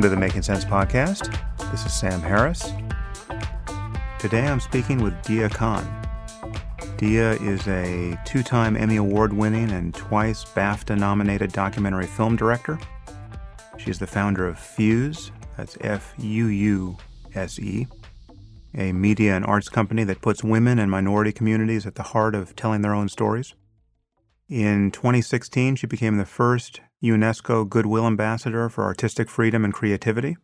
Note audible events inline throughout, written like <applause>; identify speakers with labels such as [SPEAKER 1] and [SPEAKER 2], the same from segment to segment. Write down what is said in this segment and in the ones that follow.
[SPEAKER 1] Welcome to the Making Sense podcast. This is Sam Harris. Today I'm speaking with Deeyah Khan. Deeyah is a two time Emmy Award winning and twice BAFTA nominated documentary film director. She's the founder of Fuuse, that's F U U S E, a media and arts company that puts women and minority communities at the heart of telling their own stories. In 2016, she became the first UNESCO Goodwill Ambassador for Artistic Freedom and Creativity.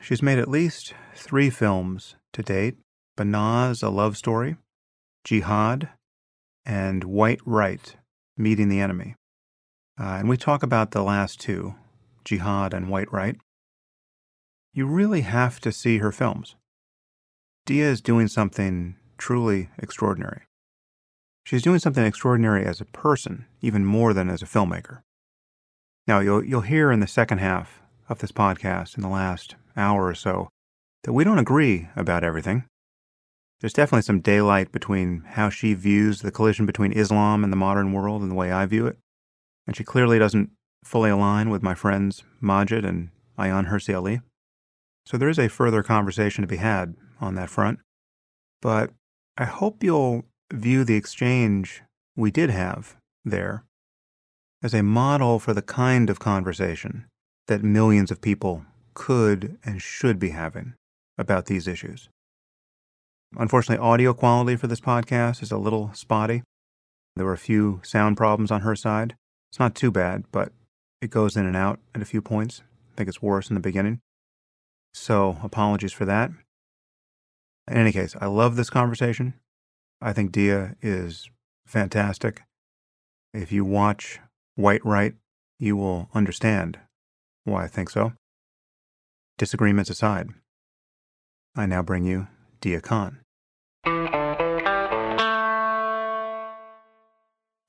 [SPEAKER 1] She's made at least three films to date Banaz, a Love Story, Jihad, and White Right, Meeting the Enemy. Uh, and we talk about the last two, Jihad and White Right. You really have to see her films. Deeyah is doing something truly extraordinary. She's doing something extraordinary as a person, even more than as a filmmaker. Now, you'll, you'll hear in the second half of this podcast, in the last hour or so, that we don't agree about everything. There's definitely some daylight between how she views the collision between Islam and the modern world and the way I view it. And she clearly doesn't fully align with my friends Maajid and Ayaan Hirsi Ali. So there is a further conversation to be had on that front. But I hope you'll view the exchange we did have there as a model for the kind of conversation that millions of people could and should be having about these issues. Unfortunately, audio quality for this podcast is a little spotty. There were a few sound problems on her side. It's not too bad, but it goes in and out at a few points. I think it's worse in the beginning. So, apologies for that. In any case, I love this conversation. I think Deeyah is fantastic. If you watch White Right, you will understand why I think so. Disagreements aside, I now bring you Deeyah Khan.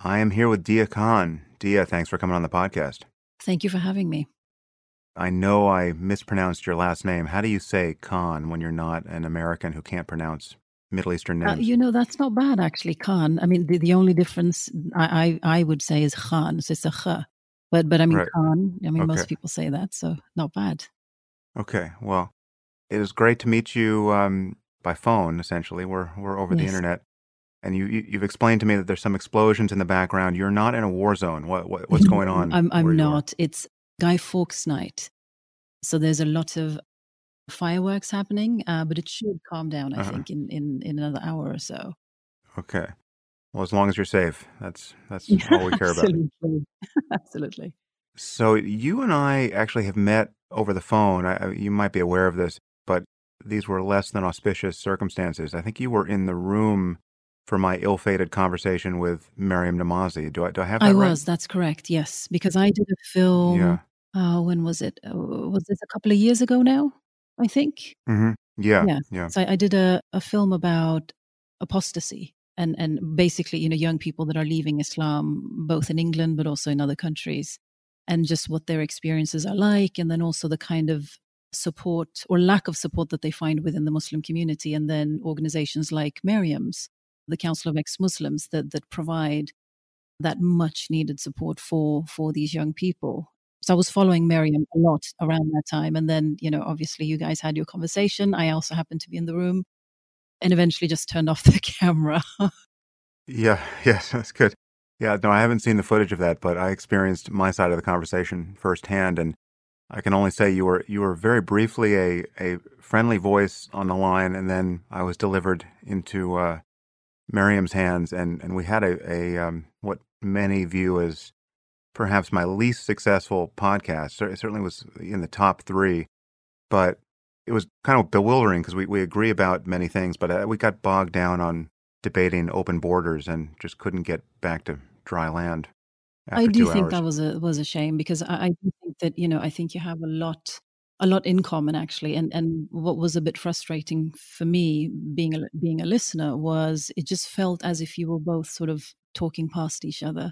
[SPEAKER 1] I am here with Deeyah Khan. Deeyah, thanks for coming on the podcast.
[SPEAKER 2] Thank you for having me.
[SPEAKER 1] I know I mispronounced your last name. How do you say Khan when you're not an American who can't pronounce Middle Eastern
[SPEAKER 2] Uh, you know, that's not bad actually, Khan. I mean, the, the only difference I, I, I would say is Khan. So it's a Kh. But, but I mean,
[SPEAKER 1] Right.
[SPEAKER 2] Khan, I mean,
[SPEAKER 1] Okay.
[SPEAKER 2] most people say that, so not bad.
[SPEAKER 1] Okay, well, it is great to meet you um, by phone. Essentially, we're we're over the internet, and you, you you've explained to me that there's some explosions in the background. You're not in a war zone. What, what <laughs> what's going on?
[SPEAKER 2] I'm, I'm not. It's Guy Fawkes night. So there's a lot of fireworks happening, uh, but it should calm down, I
[SPEAKER 1] Uh-huh.
[SPEAKER 2] think, in, in, in another hour or so.
[SPEAKER 1] Okay. Well, as long as you're safe, that's that's <laughs> all we care about.
[SPEAKER 2] Absolutely. <laughs> Absolutely.
[SPEAKER 1] So you and I actually have met over the phone. I, you might be aware of this, but these were less than auspicious circumstances. I think you were in the room for my ill-fated conversation with Maryam Namazie. Do I do I have that
[SPEAKER 2] I
[SPEAKER 1] right?
[SPEAKER 2] was, that's correct, yes. Because I did a film.
[SPEAKER 1] Yeah.
[SPEAKER 2] uh, when was it? Uh, was this a couple of years ago now? I think.
[SPEAKER 1] hmm Yeah.
[SPEAKER 2] Yeah.
[SPEAKER 1] Yeah.
[SPEAKER 2] So I, I did a, a film about apostasy and and basically, you know, young people that are leaving Islam, both in England but also in other countries, and just what their experiences are like, and then also the kind of support or lack of support that they find within the Muslim community, and then organizations like Maryam's, the Council of Ex-Muslims, that that provide that much needed support for for these young people. So I was following Maryam a lot around that time. And then, you know, obviously you guys had your conversation. I also happened to be in the room and eventually just turned <laughs> off the camera.
[SPEAKER 1] Yeah. <laughs> Yes. That's good. Yeah. No, I haven't seen the footage of that, but I experienced my side of the conversation firsthand, and I can only say you were you were very briefly a a friendly voice on the line, and then I was delivered into uh, Maryam's hands, and and we had a a um, what many view as perhaps my least successful podcast. It certainly was in the top three, but it was kind of bewildering because we, we agree about many things, but uh, we got bogged down on debating open borders and just couldn't get back to dry land.
[SPEAKER 2] I do think
[SPEAKER 1] hours.
[SPEAKER 2] that was a was a shame because I, I do think that, you know, I think you have a lot a lot in common actually. And and what was a bit frustrating for me being a being a listener was it just felt as if you were both sort of talking past each other.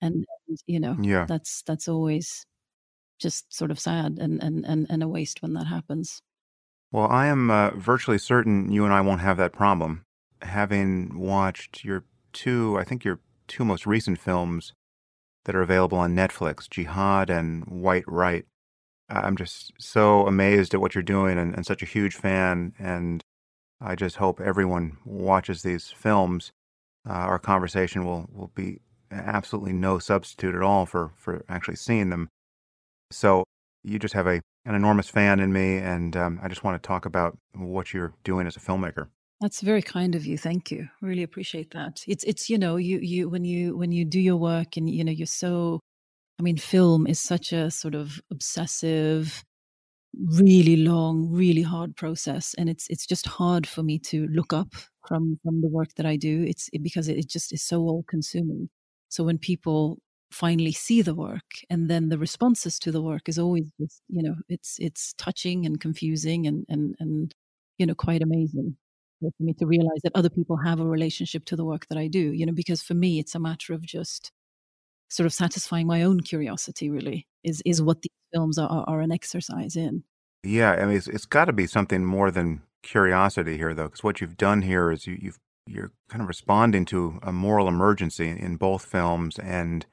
[SPEAKER 2] And, and you know,
[SPEAKER 1] Yeah.
[SPEAKER 2] that's that's always just sort of sad and, and, and, and a waste when that happens.
[SPEAKER 1] Well, I am uh, virtually certain you and I won't have that problem. Having watched your two, I think your two most recent films that are available on Netflix, Jihad and White Right. I'm just so amazed at what you're doing and, and such a huge fan. And I just hope everyone watches these films. Uh, our conversation will, will be absolutely no substitute at all for, for actually seeing them. So you just have a, an enormous fan in me, and um, I just want to talk about what you're doing as a filmmaker.
[SPEAKER 2] That's very kind of you. Thank you. Really appreciate that. It's it's you know you you when you when you do your work and you know you're so I mean film is such a sort of obsessive really long really hard process and it's it's just hard for me to look up from from the work that I do it's it, because it, it just is so all consuming. So when people finally see the work and then the responses to the work is always just you know it's it's touching and confusing and and and you know quite amazing for me to realize that other people have a relationship to the work that I do, you know, because for me, it's a matter of just sort of satisfying my own curiosity, really, is, is what these films are, are an exercise in.
[SPEAKER 1] Yeah, I mean, it's, it's got to be something more than curiosity here, though, because what you've done here is you, you've you're kind of responding to a moral emergency in both films and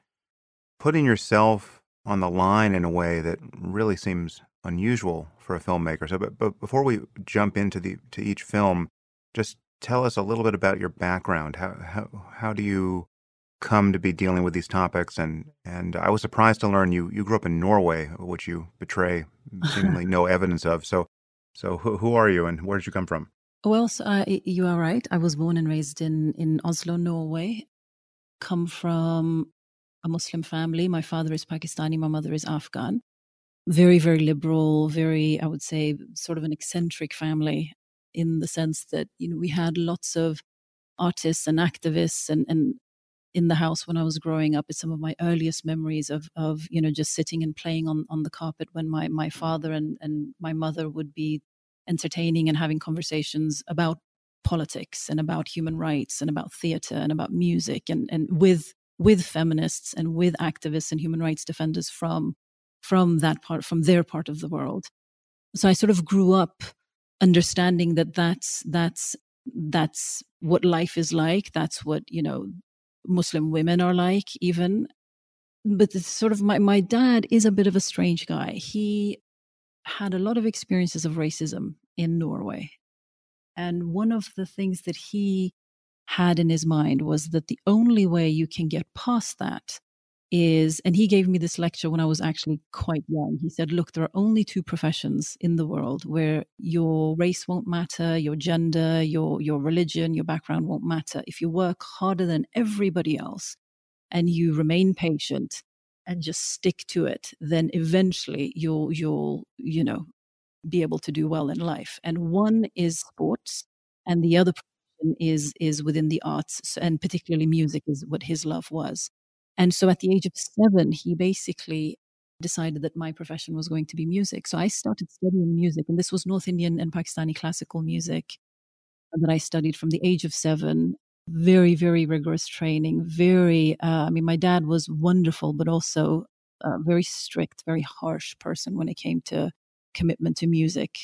[SPEAKER 1] putting yourself on the line in a way that really seems unusual for a filmmaker. So, but, but before we jump into the to each film, just tell us a little bit about your background. How how how do you come to be dealing with these topics? And and I was surprised to learn you you grew up in Norway, which you betray seemingly <laughs> no evidence of. So so who, who are you and where did you come from?
[SPEAKER 2] Well, so, uh, you are right. I was born and raised in in Oslo, Norway. Come from a Muslim family. My father is Pakistani. My mother is Afghan. Very, very liberal. Very, I would say, sort of an eccentric family in the sense that you know we had lots of artists and activists and and in the house when I was growing up. It's some of my earliest memories of of you know just sitting and playing on on the carpet when my my father and and my mother would be entertaining and having conversations about politics and about human rights and about theater and about music and and with with feminists and with activists and human rights defenders from from that part from their part of the world. So i sort of grew up understanding that that's that's that's what life is like. That's what you know muslim women are like even. But sort of my my dad is a bit of a strange guy. He had a lot of experiences of racism in norway and one of the things that he had in his mind was that the only way you can get past that is, and he gave me this lecture when I was actually quite young. He said, Look, there are only two professions in the world where your race won't matter, your gender, your, your religion, your background won't matter. If you work harder than everybody else and you remain patient and just stick to it, then eventually you'll, you'll, you know, be able to do well in life. And one is sports, and the other is is within the arts, and particularly music is what his love was. And so at the age of seven, he basically decided that my profession was going to be music. So I started studying music, and this was North Indian and Pakistani classical music that I studied from the age of seven. Very, very rigorous training. Very, uh, I mean, my dad was wonderful, but also a very strict, very harsh person when it came to commitment to music.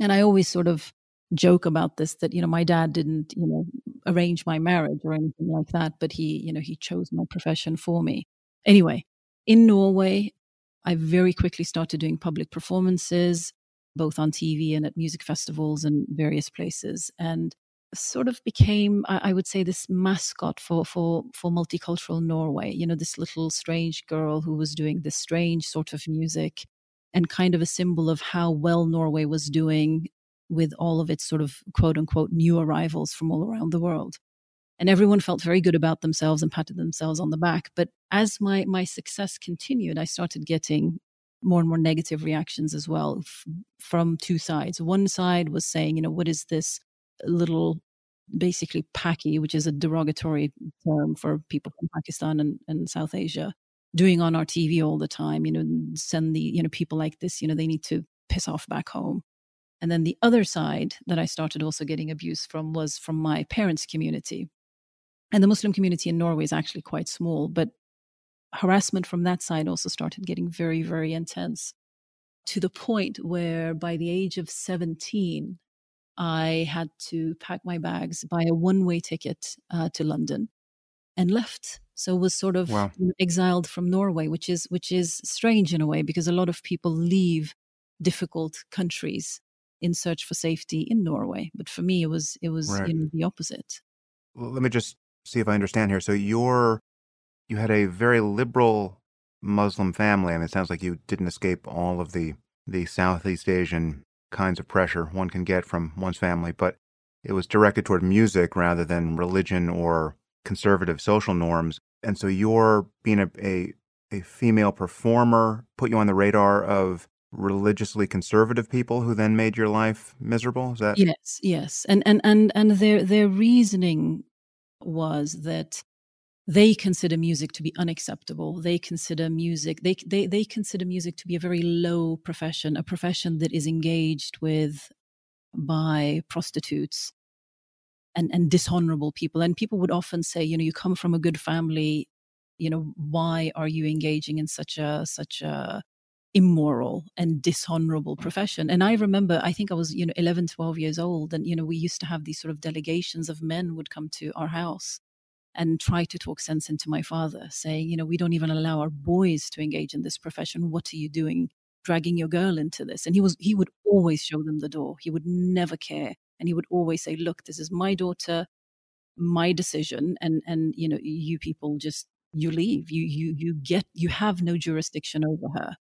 [SPEAKER 2] And I always sort of joke about this that you know my dad didn't you know arrange my marriage or anything like that but he you know he chose my profession for me anyway in norway i very quickly started doing public performances both on tv and at music festivals and various places and sort of became I, would say this mascot for for for multicultural norway you know this little strange girl who was doing this strange sort of music and kind of a symbol of how well norway was doing with all of its sort of quote unquote new arrivals from all around the world. And everyone felt very good about themselves and patted themselves on the back. But as my, my success continued, I started getting more and more negative reactions as well f- from two sides. One side was saying, you know, what is this little basically Paki, which is a derogatory term for people from Pakistan and, and South Asia, doing on our TV all the time, you know, send the, you know, people like this, you know, they need to piss off back home. And then the other side that I started also getting abuse from was from my parents' community. And the Muslim community in Norway is actually quite small, but harassment from that side also started getting very, very intense to the point where by the age of 17, I had to pack my bags, buy a one way ticket uh, to London and left. So was sort of wow. exiled from Norway, which is which is strange in a way because a lot of people leave difficult countries in search for safety in Norway. But for me, it was it was right. you know, the opposite.
[SPEAKER 1] Well, let me just see if I understand here. So you're you had a very liberal Muslim family. Mean, it sounds like you didn't escape all of the the Southeast Asian kinds of pressure one can get from one's family, but it was directed toward music rather than religion or conservative social norms. And so your being a, a, a female performer put you on the radar of religiously conservative people who then made your life miserable is that
[SPEAKER 2] yes yes and and and and their their reasoning was that they consider music to be unacceptable. They consider music they, they they consider music to be a very low profession a profession that is engaged with by prostitutes and and dishonorable people. And people would often say you know you come from a good family you know why are you engaging in such a such a immoral and dishonorable profession? And i remember i think i was you know 11 12 years old and you know we used to have these sort of delegations of men would come to our house and try to talk sense into my father, saying, you know, we don't even allow our boys to engage in this profession. What are you doing, dragging your girl into this? And he was he would always show them the door. He would never care, and he would always say, look, this is my daughter, my decision, and and you know, you people just you leave. You you you get you have no jurisdiction over her.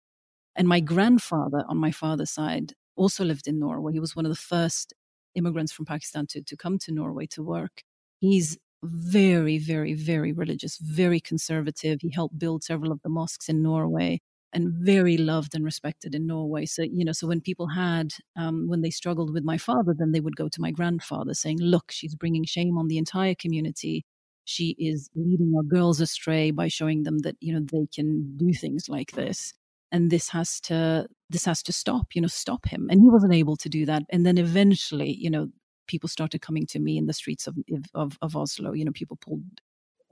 [SPEAKER 2] And my grandfather on my father's side also lived in Norway. He was one of the first immigrants from Pakistan to, to come to Norway to work. He's very, very, very religious, very conservative. He helped build several of the mosques in Norway and very loved and respected in Norway. So, you know, so when people had, um, when they struggled with my father, then they would go to my grandfather saying, look, she's bringing shame on the entire community. She is leading our girls astray by showing them that, you know, they can do things like this. And this has to, this has to stop, you know, stop him. And he wasn't able to do that. And then eventually, you know, people started coming to me in the streets of, of, of Oslo. You know, people pulled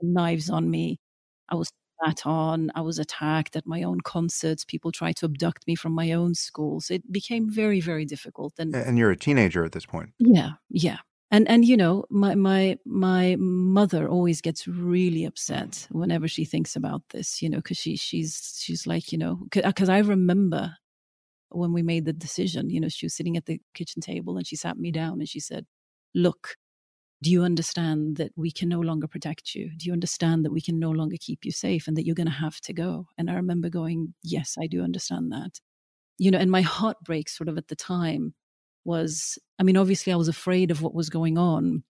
[SPEAKER 2] knives on me. I was spat on. I was attacked at my own concerts. People tried to abduct me from my own schools. It became very, very difficult. And
[SPEAKER 1] and you're a teenager at this point.
[SPEAKER 2] Yeah, yeah. And and you know, my my my mother always gets really upset whenever she thinks about this. You know, because she she's she's like you know, because I remember when we made the decision, you know, she was sitting at the kitchen table and she sat me down and she said, Look, do you understand that we can no longer protect you? Do you understand that we can no longer keep you safe and that you're going to have to go? And I remember going, Yes, I do understand that. You know, and my heartbreak sort of at the time was I mean, obviously, I was afraid of what was going on,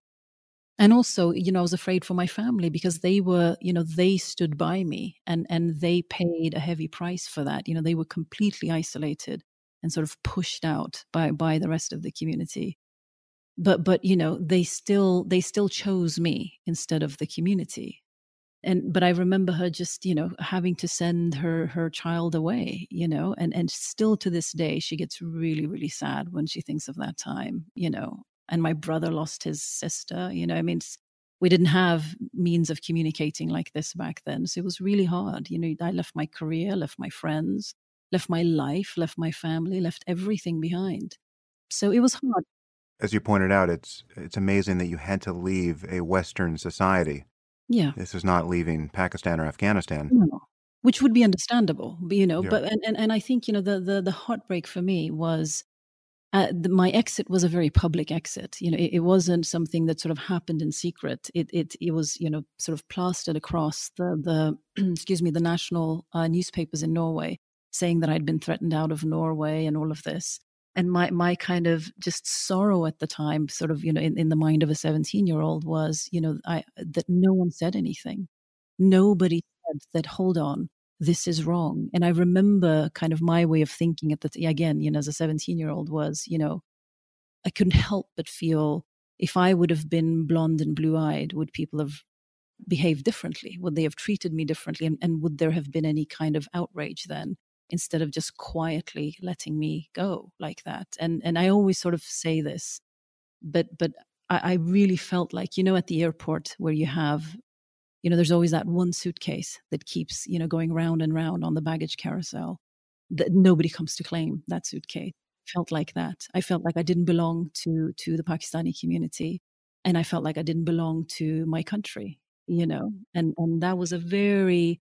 [SPEAKER 2] and also you know i was afraid for my family because they were you know they stood by me and and they paid a heavy price for that. You know they were completely isolated and sort of pushed out by by the rest of the community. But but you know they still they still chose me instead of the community. And but i remember her just you know having to send her her child away you know and and still to this day she gets really really sad when she thinks of that time you know and my brother lost his sister. You know, I mean, we didn't have means of communicating like this back then. So it was really hard. You know, I left my career, left my friends, left my life, left my family, left everything behind. So it was hard.
[SPEAKER 1] As you pointed out, it's it's amazing that you had to leave a Western society.
[SPEAKER 2] Yeah.
[SPEAKER 1] This is not leaving Pakistan or Afghanistan.
[SPEAKER 2] No. Which would be understandable, you know, yeah. but and, and, and I think, you know, the, the the heartbreak for me was uh, the, my exit was a very public exit. You know, it, it, wasn't something that sort of happened in secret. It it it was you know sort of plastered across the the <clears throat> excuse me the national uh, newspapers in Norway, saying that I'd been threatened out of Norway and all of this. And my my kind of just sorrow at the time, sort of you know in, in the mind of a seventeen year old, was you know I that no one said anything. Nobody said that. Hold on, this is wrong. And I remember kind of my way of thinking at the again, you know, as a 17 year old was, you know, I couldn't help but feel if I would have been blonde and blue eyed, would people have behaved differently? Would they have treated me differently? And, and would there have been any kind of outrage then? instead of just quietly letting me go like that and and i always sort of say this but but I, I really felt like you know at the airport where you have you know there's always that one suitcase that keeps you know going round and round on the baggage carousel that nobody comes to claim that suitcase felt like that i felt like i didn't belong to to the pakistani community and i felt like i didn't belong to my country you know and and that was a very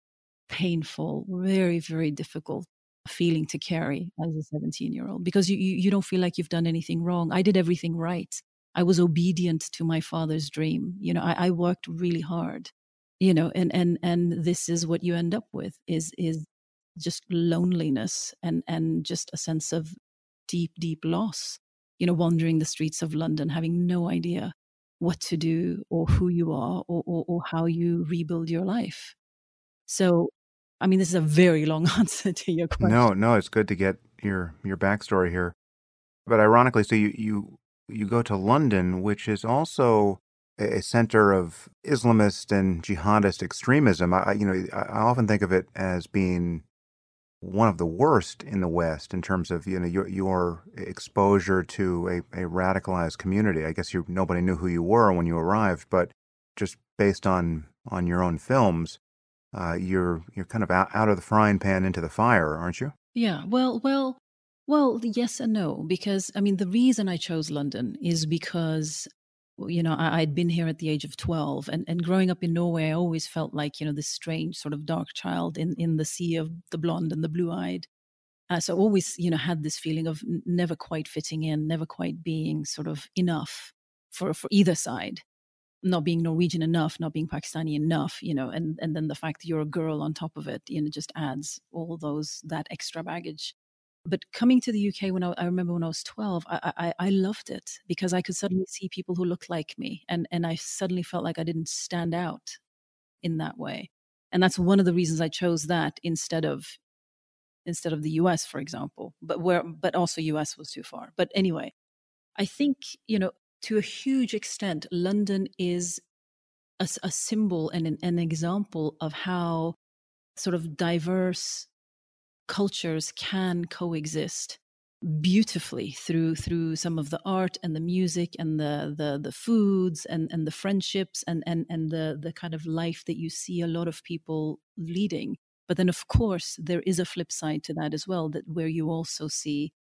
[SPEAKER 2] painful very very difficult feeling to carry as a 17 year old because you, you, you don't feel like you've done anything wrong. I did everything right. I was obedient to my father's dream. You know, I, I worked really hard. You know, and and and this is what you end up with is is just loneliness and and just a sense of deep deep loss. You know, wandering the streets of London, having no idea what to do or who you are or, or, or how you rebuild your life. So, I mean, this is a very long <laughs> answer to your question.
[SPEAKER 1] No, no, it's good to get your your backstory here. But ironically, so you you you go to London, which is also a center of Islamist and jihadist extremism. I, you know, I often think of it as being one of the worst in the West in terms of you know your your exposure to a, a radicalized community. I guess you nobody knew who you were when you arrived, but just based on on your own films, uh, you're you're kind of out, out of the frying pan into the fire, aren't you?
[SPEAKER 2] Yeah. Well, well, well. Yes and no, because I mean the reason I chose London is because you know, I, had been here at the age of 12 and, and growing up in Norway, I always felt like, you know, this strange sort of dark child in, in the sea of the blonde and the blue eyed. Uh, so I always, you know, had this feeling of never quite fitting in, never quite being sort of enough for, for either side, not being Norwegian enough, not being Pakistani enough, you know, and, and then the fact that you're a girl on top of it, you know, just adds all those, that extra baggage. But coming to the UK when I, I remember when I was 12, I, I, I loved it because I could suddenly see people who looked like me. And, and I suddenly felt like I didn't stand out in that way. And that's one of the reasons I chose that instead of instead of the US, for example. But where but also US was too far. But anyway, I think, you know, to a huge extent, London is a, a symbol and an, an example of how sort of diverse cultures can coexist beautifully through through some of the art and the music and the the the foods and and the friendships and and and the the kind of life that you see a lot of people leading. But then of course there is a flip side to that as well that where you also see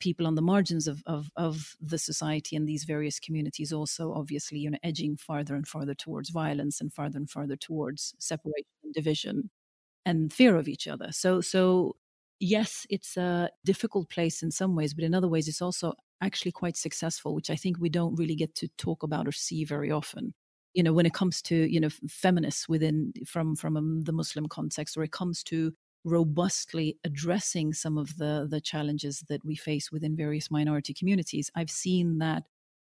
[SPEAKER 2] people on the margins of of of the society and these various communities also obviously you know edging farther and farther towards violence and farther and farther towards separation and division and fear of each other. So so yes, it's a difficult place in some ways, but in other ways, it's also actually quite successful, which I think we don't really get to talk about or see very often. You know, when it comes to you know feminists within from from um, the Muslim context, or it comes to robustly addressing some of the the challenges that we face within various minority communities, I've seen that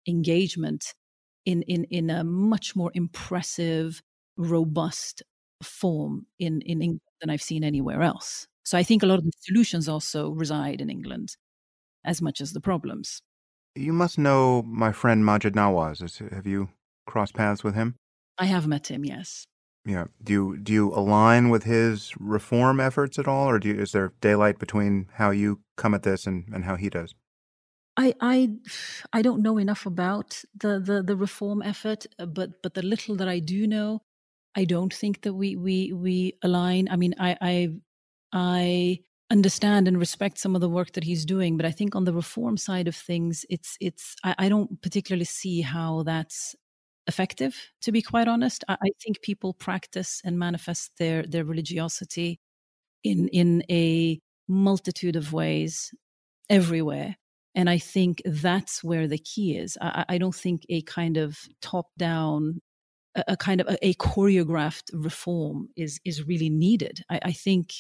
[SPEAKER 2] engagement in in in a much more impressive, robust form in in England than I've seen anywhere else. So I think a lot of the solutions also reside in England as much as the problems.
[SPEAKER 1] You must know my friend Maajid Nawaz. Have you crossed paths with him?
[SPEAKER 2] I have met him, yes.
[SPEAKER 1] Yeah. Do you do you align with his reform efforts at all, or do you, is there daylight between how you come at this and, and how he does?
[SPEAKER 2] I I I don't know enough about the, the the reform effort, uh, but but the little that I do know, I don't think that we we we align. I mean, I I I understand and respect some of the work that he's doing, but I think on the reform side of things, it's it's I, I don't particularly see how that's effective. To be quite honest, I, I think people practice and manifest their their religiosity in in a multitude of ways everywhere. And I think that's where the key is. I, I don't think a kind of top down, a, a, kind of a, a, choreographed reform is is really needed. I, I think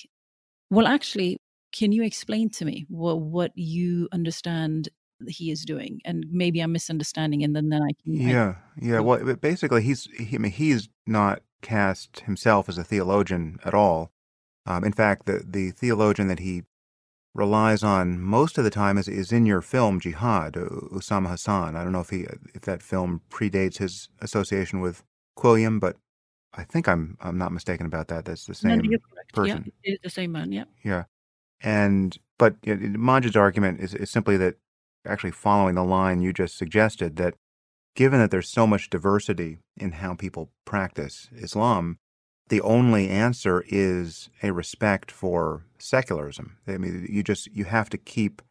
[SPEAKER 2] well, actually, can you explain to me what, what you understand he is doing? And maybe I'm misunderstanding, and then, then I can.
[SPEAKER 1] Yeah, I, yeah. Well, basically, he's he, I mean, he's not cast himself as a theologian at all. Um, in fact, the the theologian that he relies on most of the time is, is in your film Jihad, Usama Hassan. I don't know if he if that film predates his association with Quilliam, but I think I'm I'm not mistaken about that. That's the same person.
[SPEAKER 2] Yeah, it's the same man. Yeah.
[SPEAKER 1] Yeah, and but you know, Maajid's argument is, is simply that actually following the line you just suggested that given that there's so much diversity in how people practice Islam, the only answer is a respect for secularism. I mean, you just you have to keep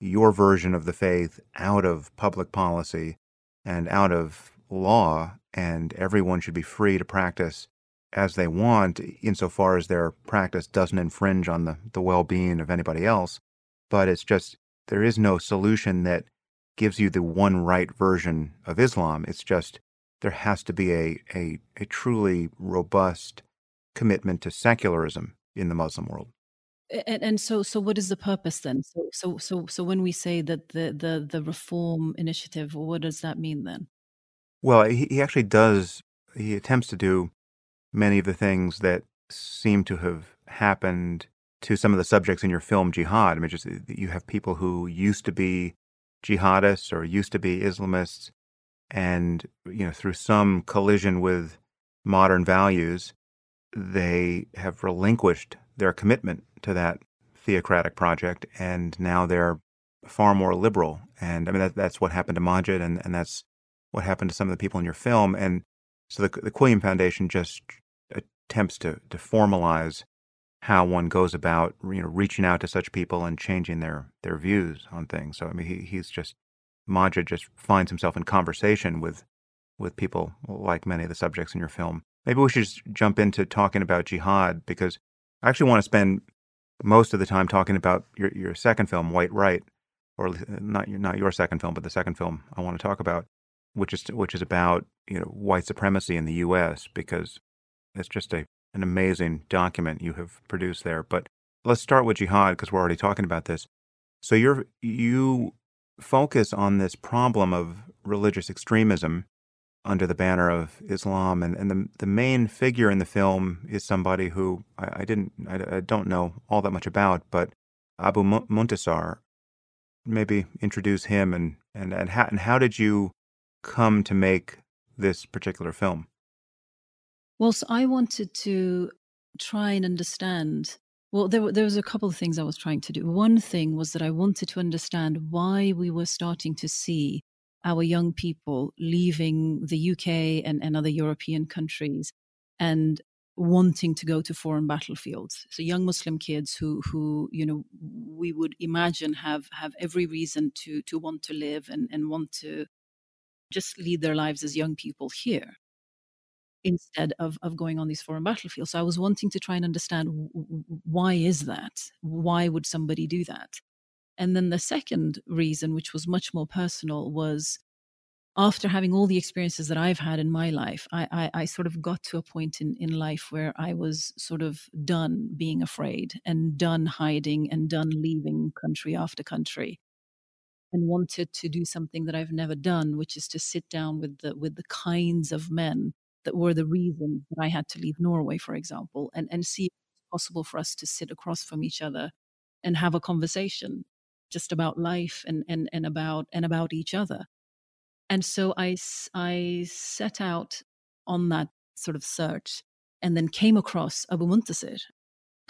[SPEAKER 1] your version of the faith out of public policy and out of law and everyone should be free to practice as they want, insofar as their practice doesn't infringe on the, the well being of anybody else. But it's just, there is no solution that gives you the one right version of Islam. It's just, there has to be a, a, a truly robust commitment to secularism in the Muslim world.
[SPEAKER 2] And, and so, so what is the purpose then? So, so, so, so when we say that the, the, the reform initiative, what does that mean then?
[SPEAKER 1] Well, he, he actually does, he attempts to do many of the things that seem to have happened to some of the subjects in your film Jihad. I mean, just uh, you have people who used to be jihadists or used to be Islamists, and you know, through some collision with modern values, they have relinquished their commitment to that theocratic project, and now they're far more liberal. And I mean, that, that's what happened to Maajid, and, and that's what happened to some of the people in your film. And so the, the Quilliam Foundation just attempts to, to formalize how one goes about, you know, reaching out to such people and changing their, their views on things. So, I mean, he, he's just, Maajid just finds himself in conversation with, with people like many of the subjects in your film. Maybe we should just jump into talking about jihad because I actually want to spend most of the time talking about your, your second film, White Right, or not your, not your second film, but the second film I want to talk about, which is which is about you know white supremacy in the U.S. because it's just a an amazing document you have produced there. But let's start with jihad because we're already talking about this. So you're you focus on this problem of religious extremism under the banner of Islam, and, and the the main figure in the film is somebody who I, I didn't I, I, don't know all that much about, but Abu Muntasir. Maybe introduce him and and and how, and how did you come to make this particular film?
[SPEAKER 2] Well, so I wanted to try and understand. Well, there, there was a couple of things I was trying to do. One thing was that I wanted to understand why we were starting to see our young people leaving the UK and, and other European countries and wanting to go to foreign battlefields. So young Muslim kids who who you know we would imagine have have every reason to to want to live and and want to just lead their lives as young people here instead of, of going on these foreign battlefields. So I was wanting to try and understand why is that? Why would somebody do that? And then the second reason, which was much more personal, was after having all the experiences that I've had in my life, I, I, I, sort of got to a point in, in life where I was sort of done being afraid and done hiding and done leaving country after country and wanted to do something that I've never done, which is to sit down with the with the kinds of men that were the reason that I had to leave Norway, for example, and, and see if it's possible for us to sit across from each other and have a conversation just about life and, and, and about and about each other. And so I, I set out on that sort of search and then came across Abu Muntasir,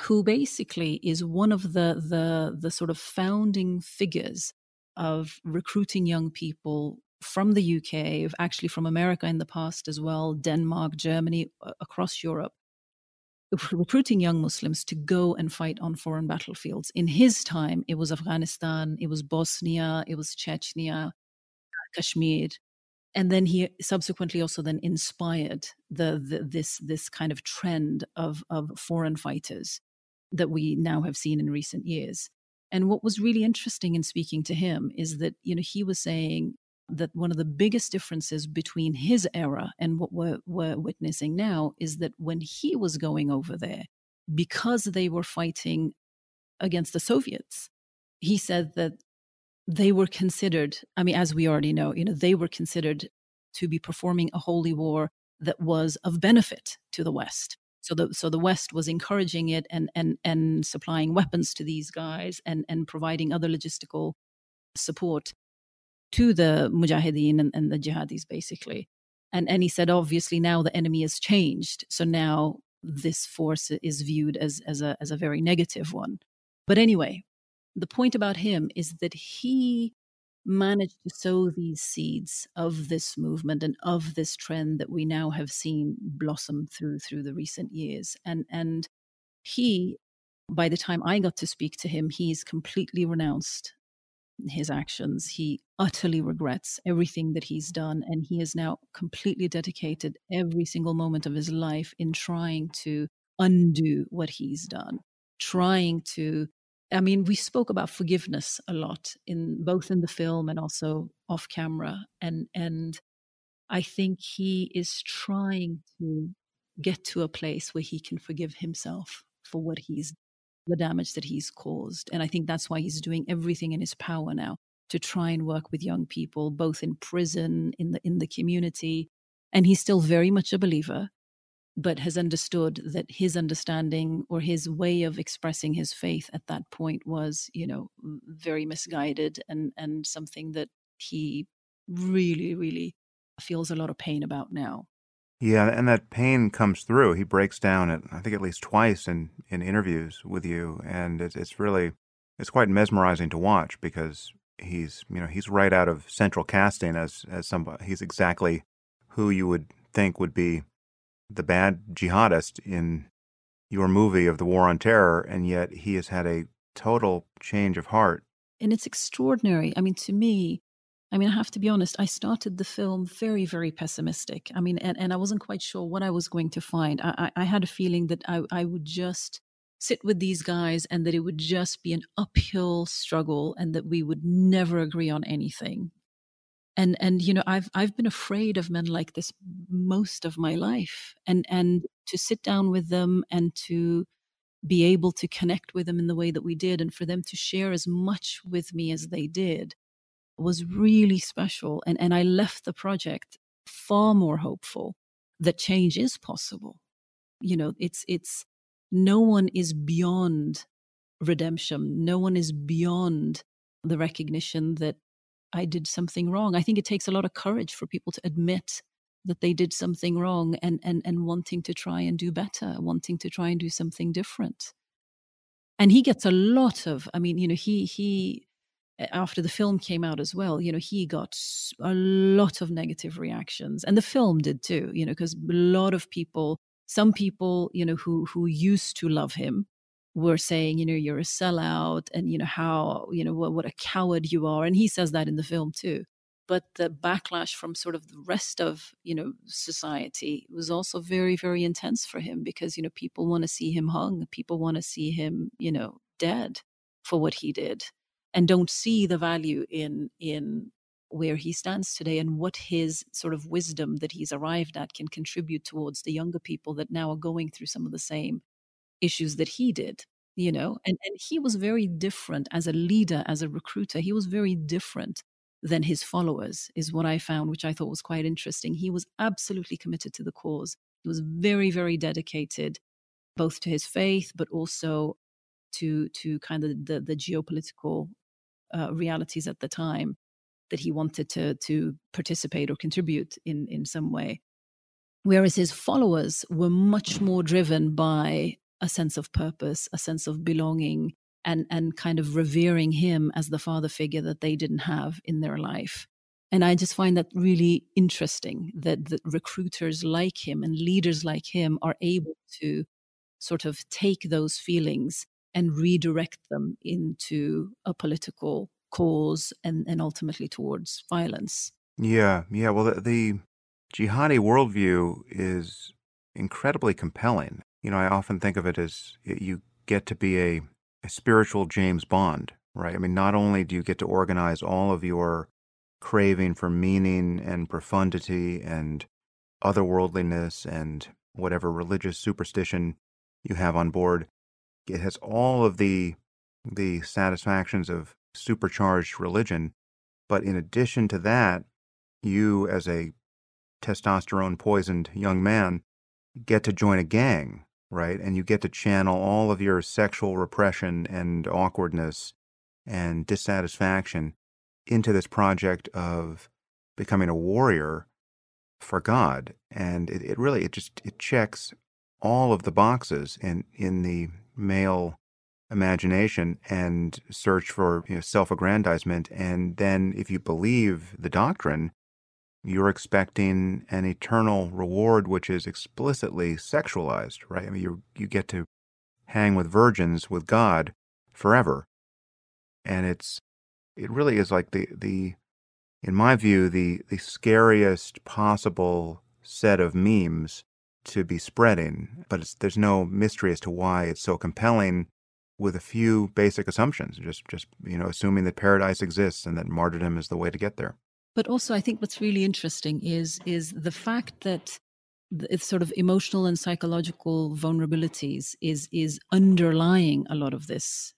[SPEAKER 2] who basically is one of the, the, the sort of founding figures of recruiting young people from the UK, actually from America in the past as well, Denmark, Germany, across Europe, recruiting young Muslims to go and fight on foreign battlefields. In his time, it was Afghanistan, it was Bosnia, it was Chechnya, Kashmir. And then he subsequently also then inspired the, the this this kind of trend of of foreign fighters that we now have seen in recent years. And what was really interesting in speaking to him is that you know he was saying that one of the biggest differences between his era and what we're, we're witnessing now is that when he was going over there, because they were fighting against the Soviets, he said that they were considered, I mean, as we already know, you know, they were considered to be performing a holy war that was of benefit to the West. So the so the West was encouraging it and and and supplying weapons to these guys and and providing other logistical support to the mujahideen and, and the jihadis basically. And and he said obviously now the enemy has changed so now this force is viewed as as a as a very negative one. But anyway the point about him is that he managed to sow these seeds of this movement and of this trend that we now have seen blossom through through the recent years and and he by the time i got to speak to him he's completely renounced his actions. He utterly regrets everything that he's done, and he has now completely dedicated every single moment of his life in trying to undo what he's done, trying to. I mean, we spoke about forgiveness a lot in both in the film and also off camera, and and I think he is trying to get to a place where he can forgive himself for what he's the damage that he's caused. And I think that's why he's doing everything in his power now to try and work with young people, both in prison, in the in the community. And he's still very much a believer, but has understood that his understanding or his way of expressing his faith at that point was, you know, very misguided and and something that he really, really feels a lot of pain about now.
[SPEAKER 1] Yeah, and that pain comes through. He breaks down it, I think, at least twice in, in interviews with you, and it's it's really it's quite mesmerizing to watch because he's you know he's right out of central casting as as somebody he's exactly who you would think would be the bad jihadist in your movie of the war on terror, and yet he has had a total change of heart.
[SPEAKER 2] And it's extraordinary. I mean, to me, I mean, I have to be honest, I started the film very, very pessimistic. I mean, and, and I wasn't quite sure what I was going to find. I, I, I had a feeling that I, I would just sit with these guys and that it would just be an uphill struggle and that we would never agree on anything. And and you know, I've I've been afraid of men like this most of my life. And and to sit down with them and to be able to connect with them in the way that we did and for them to share as much with me as they did was really special. And, and I left the project far more hopeful that change is possible. You know, it's, it's, no one is beyond redemption. No one is beyond the recognition that I did something wrong. I think it takes a lot of courage for people to admit that they did something wrong and, and, and wanting to try and do better, wanting to try and do something different. And he gets a lot of, I mean, you know, he, he, after the film came out as well, you know, he got a lot of negative reactions, and the film did too. You know, because a lot of people, some people, you know, who who used to love him, were saying, you know, you're a sellout, and you know how, you know, what, what a coward you are, and he says that in the film too. But the backlash from sort of the rest of you know society was also very very intense for him because you know people want to see him hung, people want to see him you know dead for what he did and don't see the value in in where he stands today and what his sort of wisdom that he's arrived at can contribute towards the younger people that now are going through some of the same issues that he did you know and and he was very different as a leader as a recruiter. He was very different than his followers is what i found which i thought was quite interesting. He was absolutely committed to the cause. He was very very dedicated both to his faith but also to to kind of the the geopolitical uh, realities at the time that he wanted to to participate or contribute in in some way. Whereas his followers were much more driven by a sense of purpose a sense of belonging and and kind of revering him as the father figure that they didn't have in their life and i just find that really interesting that, that recruiters like him and leaders like him are able to sort of take those feelings and redirect them into a political cause and, and ultimately towards violence.
[SPEAKER 1] Yeah, yeah. Well, the, the jihadi worldview is incredibly compelling. You know, I often think of it as you get to be a, a spiritual James Bond, right? I mean, not only do you get to organize all of your craving for meaning and profundity and otherworldliness and whatever religious superstition you have on board, it has all of the the satisfactions of supercharged religion. But in addition to that, you as a testosterone poisoned young man get to join a gang, right? And you get to channel all of your sexual repression and awkwardness and dissatisfaction into this project of becoming a warrior for God. And it, it really, it just, it checks all of the boxes in, in the male imagination and search for you know, self-aggrandizement and then if you believe the doctrine you're expecting an eternal reward which is explicitly sexualized right? I mean you you get to hang with virgins with god forever. And it's it really is like the the in my view the the scariest possible set of memes to be spreading. But there's no mystery as to why it's so compelling with a few basic assumptions just just you know assuming that paradise exists and that martyrdom is the way to get there
[SPEAKER 2] but also i think what's really interesting is is the fact that it's sort of emotional and psychological vulnerabilities is is underlying a lot of this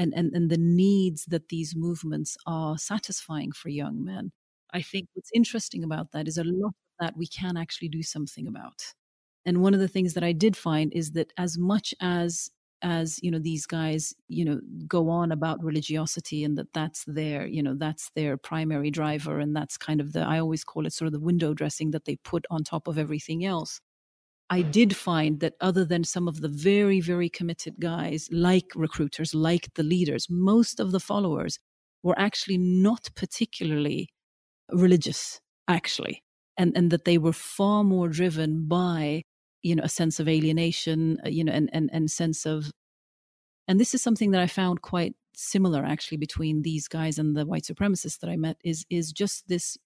[SPEAKER 2] and, and, and the needs that these movements are satisfying for young men. I think what's interesting about that is a lot of that we can actually do something about. And one of the things that I did find is that as much as as you know these guys you know go on about religiosity and that that's their you know that's their primary driver and that's kind of the i always call it sort of the window dressing that they put on top of everything else I did find that other than some of the very, very committed guys, like recruiters, like the leaders, most of the followers were actually not particularly religious, actually. And, and that they were far more driven by, you know, a sense of alienation, uh, you know, and, and, and sense of, and this is something that I found quite similar actually between these guys and the white supremacists that I met is, is just this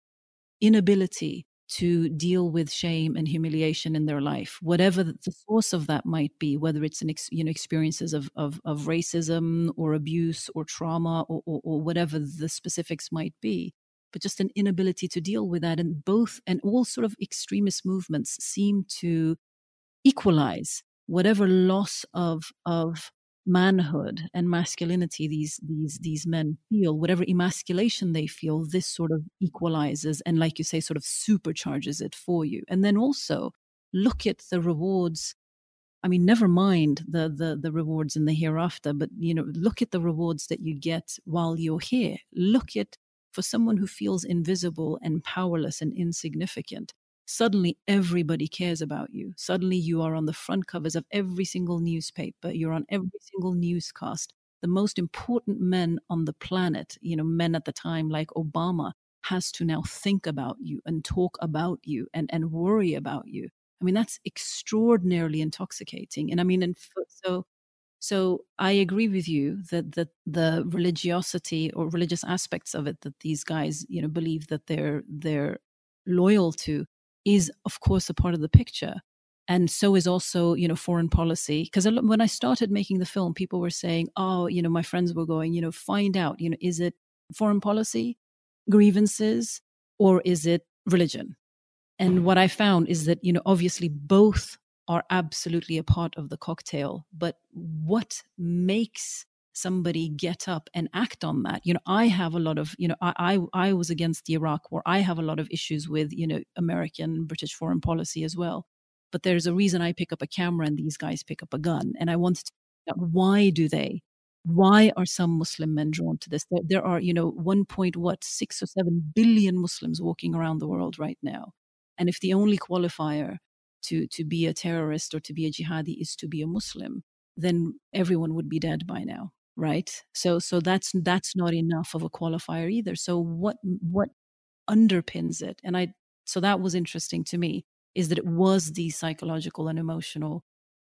[SPEAKER 2] inability to deal with shame and humiliation in their life, whatever the source of that might be, whether it's an ex, you know experiences of, of, of racism or abuse or trauma or, or, or whatever the specifics might be, but just an inability to deal with that. And both and all sort of extremist movements seem to equalize whatever loss of of manhood and masculinity these these these men feel whatever emasculation they feel this sort of equalizes and like you say sort of supercharges it for you. And then also look at the rewards. I mean never mind the the the rewards in the hereafter but you know look at the rewards that you get while you're here. Look at for someone who feels invisible and powerless and insignificant suddenly everybody cares about you. Suddenly you are on the front covers of every single newspaper, you're on every single newscast. The most important men on the planet, you know, men at the time like Obama, has to now think about you and talk about you and, and worry about you. I mean, that's extraordinarily intoxicating. And I mean, and so so I agree with you that that the religiosity or religious aspects of it that these guys, you know, believe that they're they're loyal to is of course a part of the picture and so is also you know foreign policy. Because when i started making the film people were saying oh you know my friends were going you know find out you know is it foreign policy grievances or is it religion? And what i found is that you know obviously both are absolutely a part of the cocktail but what makes somebody get up and act on that. You know i have a lot of you know i i, I was against the iraq war. I have a lot of issues with you know american british foreign policy as well. But there's a reason i pick up a camera and these guys pick up a gun. And i wanted to why do they? Why are some muslim men drawn to this? There, there are you know 1 point what 6 or 7 billion muslims walking around the world right now. And if the only qualifier to to be a terrorist or to be a jihadi is to be a muslim then everyone would be dead by now right? So so that's that's not enough of a qualifier either. So what what underpins it? And i so that was interesting to me is that it was these psychological and emotional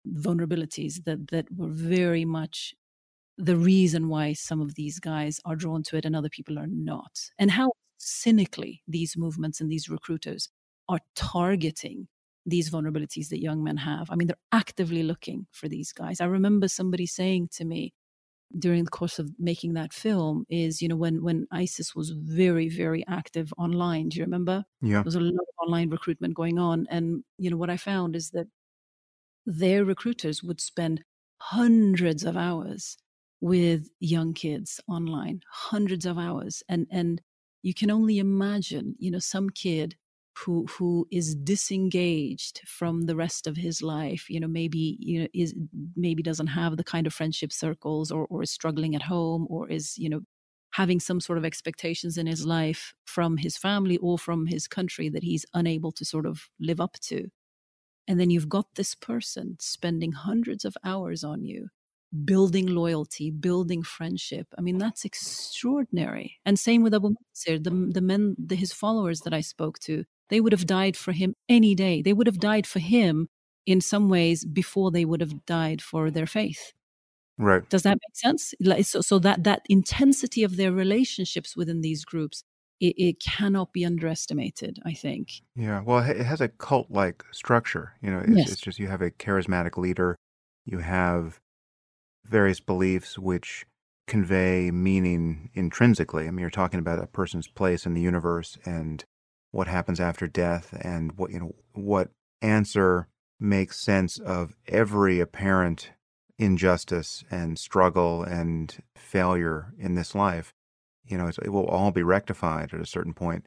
[SPEAKER 2] vulnerabilities that that were very much the reason why some of these guys are drawn to it and other people are not. And how cynically these movements and these recruiters are targeting these vulnerabilities that young men have. I mean they're actively looking for these guys. I remember somebody saying to me during the course of making that film is you know when when isis was very very active online do you remember?
[SPEAKER 1] Yeah. There
[SPEAKER 2] was a lot of online recruitment going on and you know what i found is that their recruiters would spend hundreds of hours with young kids online hundreds of hours and and you can only imagine you know some kid who who is disengaged from the rest of his life you know maybe you know is maybe doesn't have the kind of friendship circles or or is struggling at home or is you know having some sort of expectations in his life from his family or from his country that he's unable to sort of live up to and then you've got this person spending hundreds of hours on you building loyalty, building friendship. I mean, that's extraordinary. And same with Abu Muntasir, the, the men, the, his followers that I spoke to, they would have died for him any day. They would have died for him in some ways before they would have died for their faith.
[SPEAKER 1] Right.
[SPEAKER 2] Does that make sense? So, so that that intensity of their relationships within these groups, it, it cannot be underestimated. I think.
[SPEAKER 1] Yeah. Well, it has a cult-like structure. You know, it's,
[SPEAKER 2] Yes.
[SPEAKER 1] it's just you have a charismatic leader, you have various beliefs which convey meaning intrinsically. I mean, you're talking about a person's place in the universe and what happens after death, and what you know, what answer makes sense of every apparent injustice and struggle and failure in this life. You know, it will all be rectified at a certain point.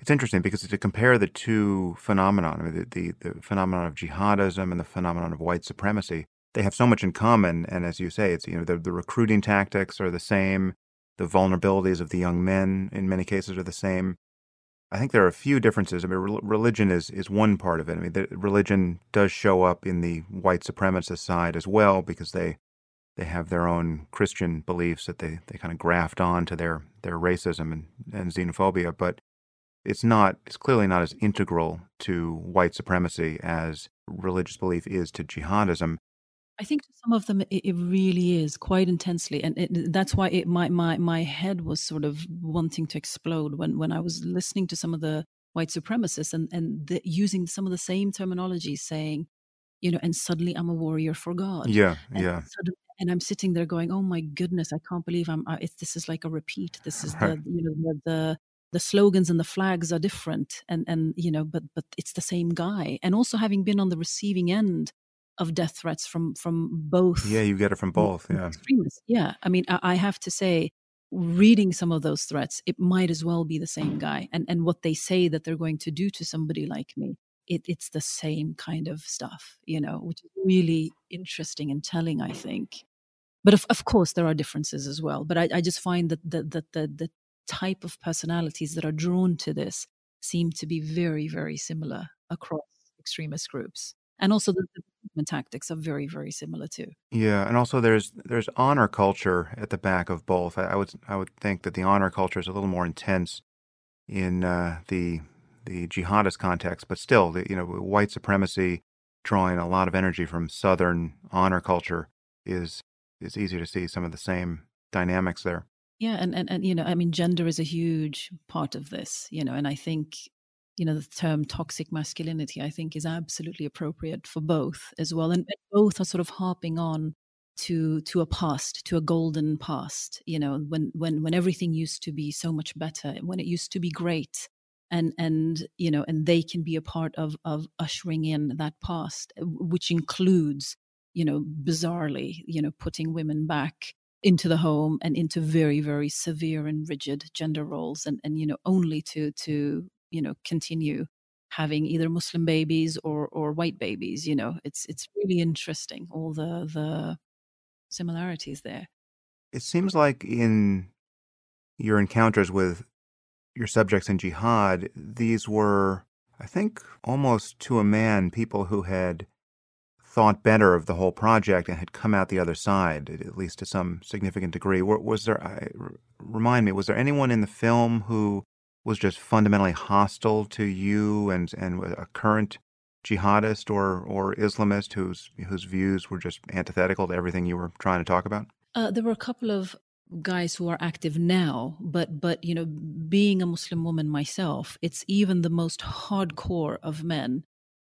[SPEAKER 1] It's interesting because to compare the two phenomenon, I mean, the, the, the phenomenon of jihadism and the phenomenon of white supremacy, they have so much in common. And as you say, it's you know the, the recruiting tactics are the same, the vulnerabilities of the young men in many cases are the same. I think there are a few differences. I mean, rel- religion is is one part of it. I mean, the, religion does show up in the white supremacist side as well because they they have their own Christian beliefs that they, they kind of graft on to their, their racism and, and xenophobia, but it's not it's clearly not as integral to white supremacy as religious belief is to jihadism.
[SPEAKER 2] I think to some of them it, it really is quite intensely, and it, that's why it my my my head was sort of wanting to explode when when I was listening to some of the white supremacists and and the, using some of the same terminology, saying, you know, and suddenly I'm a warrior for God.
[SPEAKER 1] Yeah,
[SPEAKER 2] And
[SPEAKER 1] yeah,
[SPEAKER 2] suddenly, and I'm sitting there going, "Oh my goodness, I can't believe I'm. I, it's, this is like a repeat. This is the <laughs> you know the, the the slogans and the flags are different, and and you know, but but it's the same guy. And also having been on the receiving end of death threats from from both
[SPEAKER 1] Yeah, you get it from both. Yeah,
[SPEAKER 2] extremists. Yeah, I mean, I, I have to say, reading some of those threats, it might as well be the same guy, and and what they say that they're going to do to somebody like me. It, it's the same kind of stuff, you know, which is really interesting and telling, I think but of, of course there are differences as well but i, I just find that the, the, the, the type of personalities that are drawn to this seem to be very very similar across extremist groups and also the, the recruitment tactics are very very similar too
[SPEAKER 1] yeah, and also there's there's honor culture at the back of both. I, I would I would think that the honor culture is a little more intense in uh, the the jihadist context, but still, the, you know, white supremacy drawing a lot of energy from Southern honor culture is it's easy to see some of the same dynamics there.
[SPEAKER 2] yeah and, and and you know i mean gender is a huge part of this you know and i think you know the term toxic masculinity i think is absolutely appropriate for both as well and, and both are sort of harping on to to a past to a golden past you know when when when everything used to be so much better when it used to be great and and you know and they can be a part of of ushering in that past uh, which includes you know bizarrely you know putting women back into the home and into very very severe and rigid gender roles and and you know only to to you know continue having either muslim babies or or white babies you know it's it's really interesting all the the similarities there
[SPEAKER 1] It seems like in your encounters with your subjects in jihad, these were, I think, almost to a man, people who had thought better of the whole project and had come out the other side, at least to some significant degree. Was there, I- remind me, was there anyone in the film who was just fundamentally hostile to you and, and a current jihadist or, or Islamist whose, whose views were just antithetical to everything you were trying to talk about?
[SPEAKER 2] Uh, there were a couple of guys who are active now, but but you know, being a Muslim woman myself, it's even the most hardcore of men,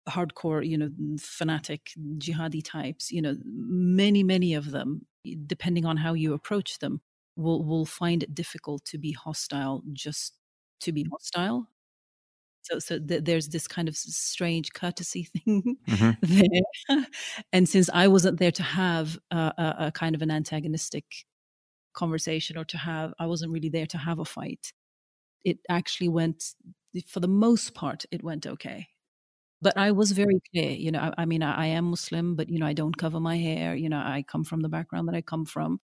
[SPEAKER 2] hardcore, you know, fanatic jihadi types. You know, many many of them, depending on how you approach them, will will find it difficult to be hostile just to be hostile. So so th- there's this kind of strange courtesy <laughs> thing
[SPEAKER 1] hmm
[SPEAKER 2] there. <laughs> and since I wasn't there to have a, a, a kind of an antagonistic conversation or to have, I wasn't really there to have a fight. It actually went, for the most part, it went okay. But I was very clear, you know. I, I mean, I, I am Muslim, but you know, I don't cover my hair. You know, I come from the background that I come from,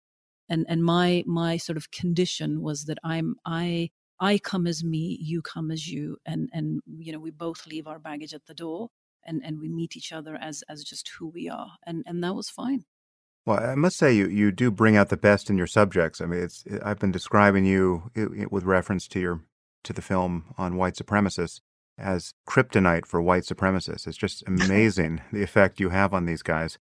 [SPEAKER 2] and and my my sort of condition was that I'm I I come as me, you come as you, and and you know, we both leave our baggage at the door, and and we meet each other as as just who we are, and and that was fine.
[SPEAKER 1] Well, I must say you, you do bring out the best in your subjects. I mean, it's I've been describing you i i with reference to your to the film on white supremacists as kryptonite for white supremacists. It's just <laughs> amazing the effect you have on these guys.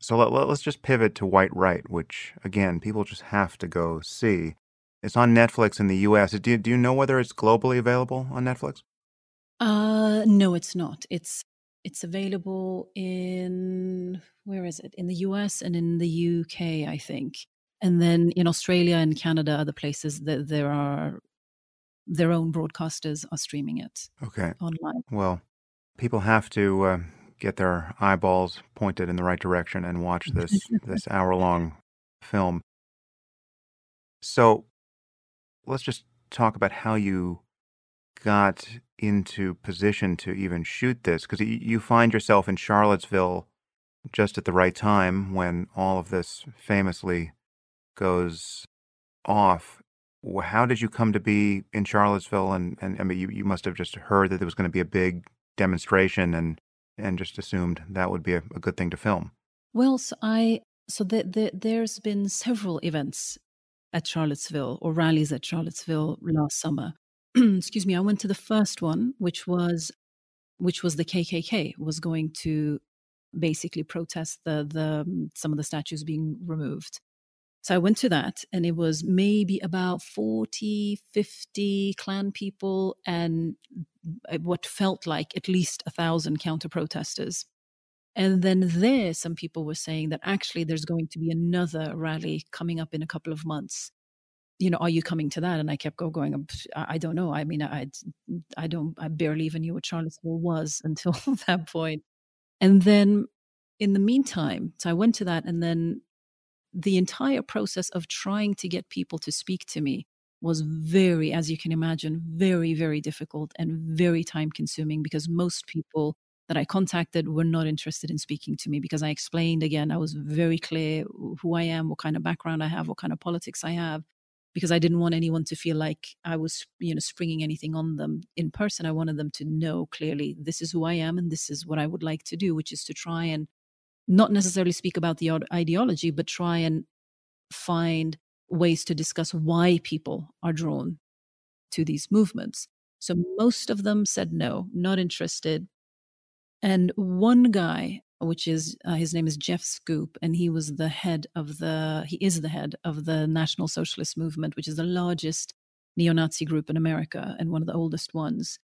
[SPEAKER 1] So let, us just pivot to White Right, which again people just have to go see. It's on Netflix in the U.S. Do you, do you know whether it's globally available on Netflix?
[SPEAKER 2] Uh, no, it's not. It's it's available in where is it? In the US and in the UK, I think. And then in Australia and Canada, other places that there are their own broadcasters are streaming it.
[SPEAKER 1] Okay.
[SPEAKER 2] Online.
[SPEAKER 1] Well, people have to uh, get their eyeballs pointed in the right direction and watch this this <laughs> hour long film. So, let's just talk about how you got into position to even shoot this because you find yourself in Charlottesville just at the right time when all of this famously goes off. How did you come to be in Charlottesville? And, and I mean, you, you must have just heard that there was going to be a big demonstration and, and just assumed that would be a, a good thing to film.
[SPEAKER 2] Well, so I so the, the, there's been several events at Charlottesville or rallies at Charlottesville last summer. <clears throat> excuse me, I went to the first one, which was which was the KKK was going to basically protest the the um, some of the statues being removed. So I went to that and it was maybe about 40, 50 Klan people and uh, what felt like at least a thousand counter protesters. And then there, some people were saying that actually there's going to be another rally coming up in a couple of months you know, are you coming to that? And I kept going, um, I don't know. I mean, I, I don't, I barely even knew what Charlottesville was <laughs> until that point. And then in the meantime, so I went to that, and then the entire process of trying to get people to speak to me was very, as you can imagine, very, very difficult and very time consuming because most people that I contacted were not interested in speaking to me because I explained again, I was very clear who I am, what kind of background I have, what kind of politics I have because I didn't want anyone to feel like I was, you know, springing anything on them in person. I wanted them to know clearly this is who I am and this is what I would like to do, which is to try and not necessarily speak about the ideology, but try and find ways to discuss why people are drawn to these movements. So most of them said no, not interested. And one guy which is uh, his name is Jeff Schoep, and he was the head of the he is the head of the National Socialist Movement, which is the largest neo-Nazi group in America and one of the oldest ones.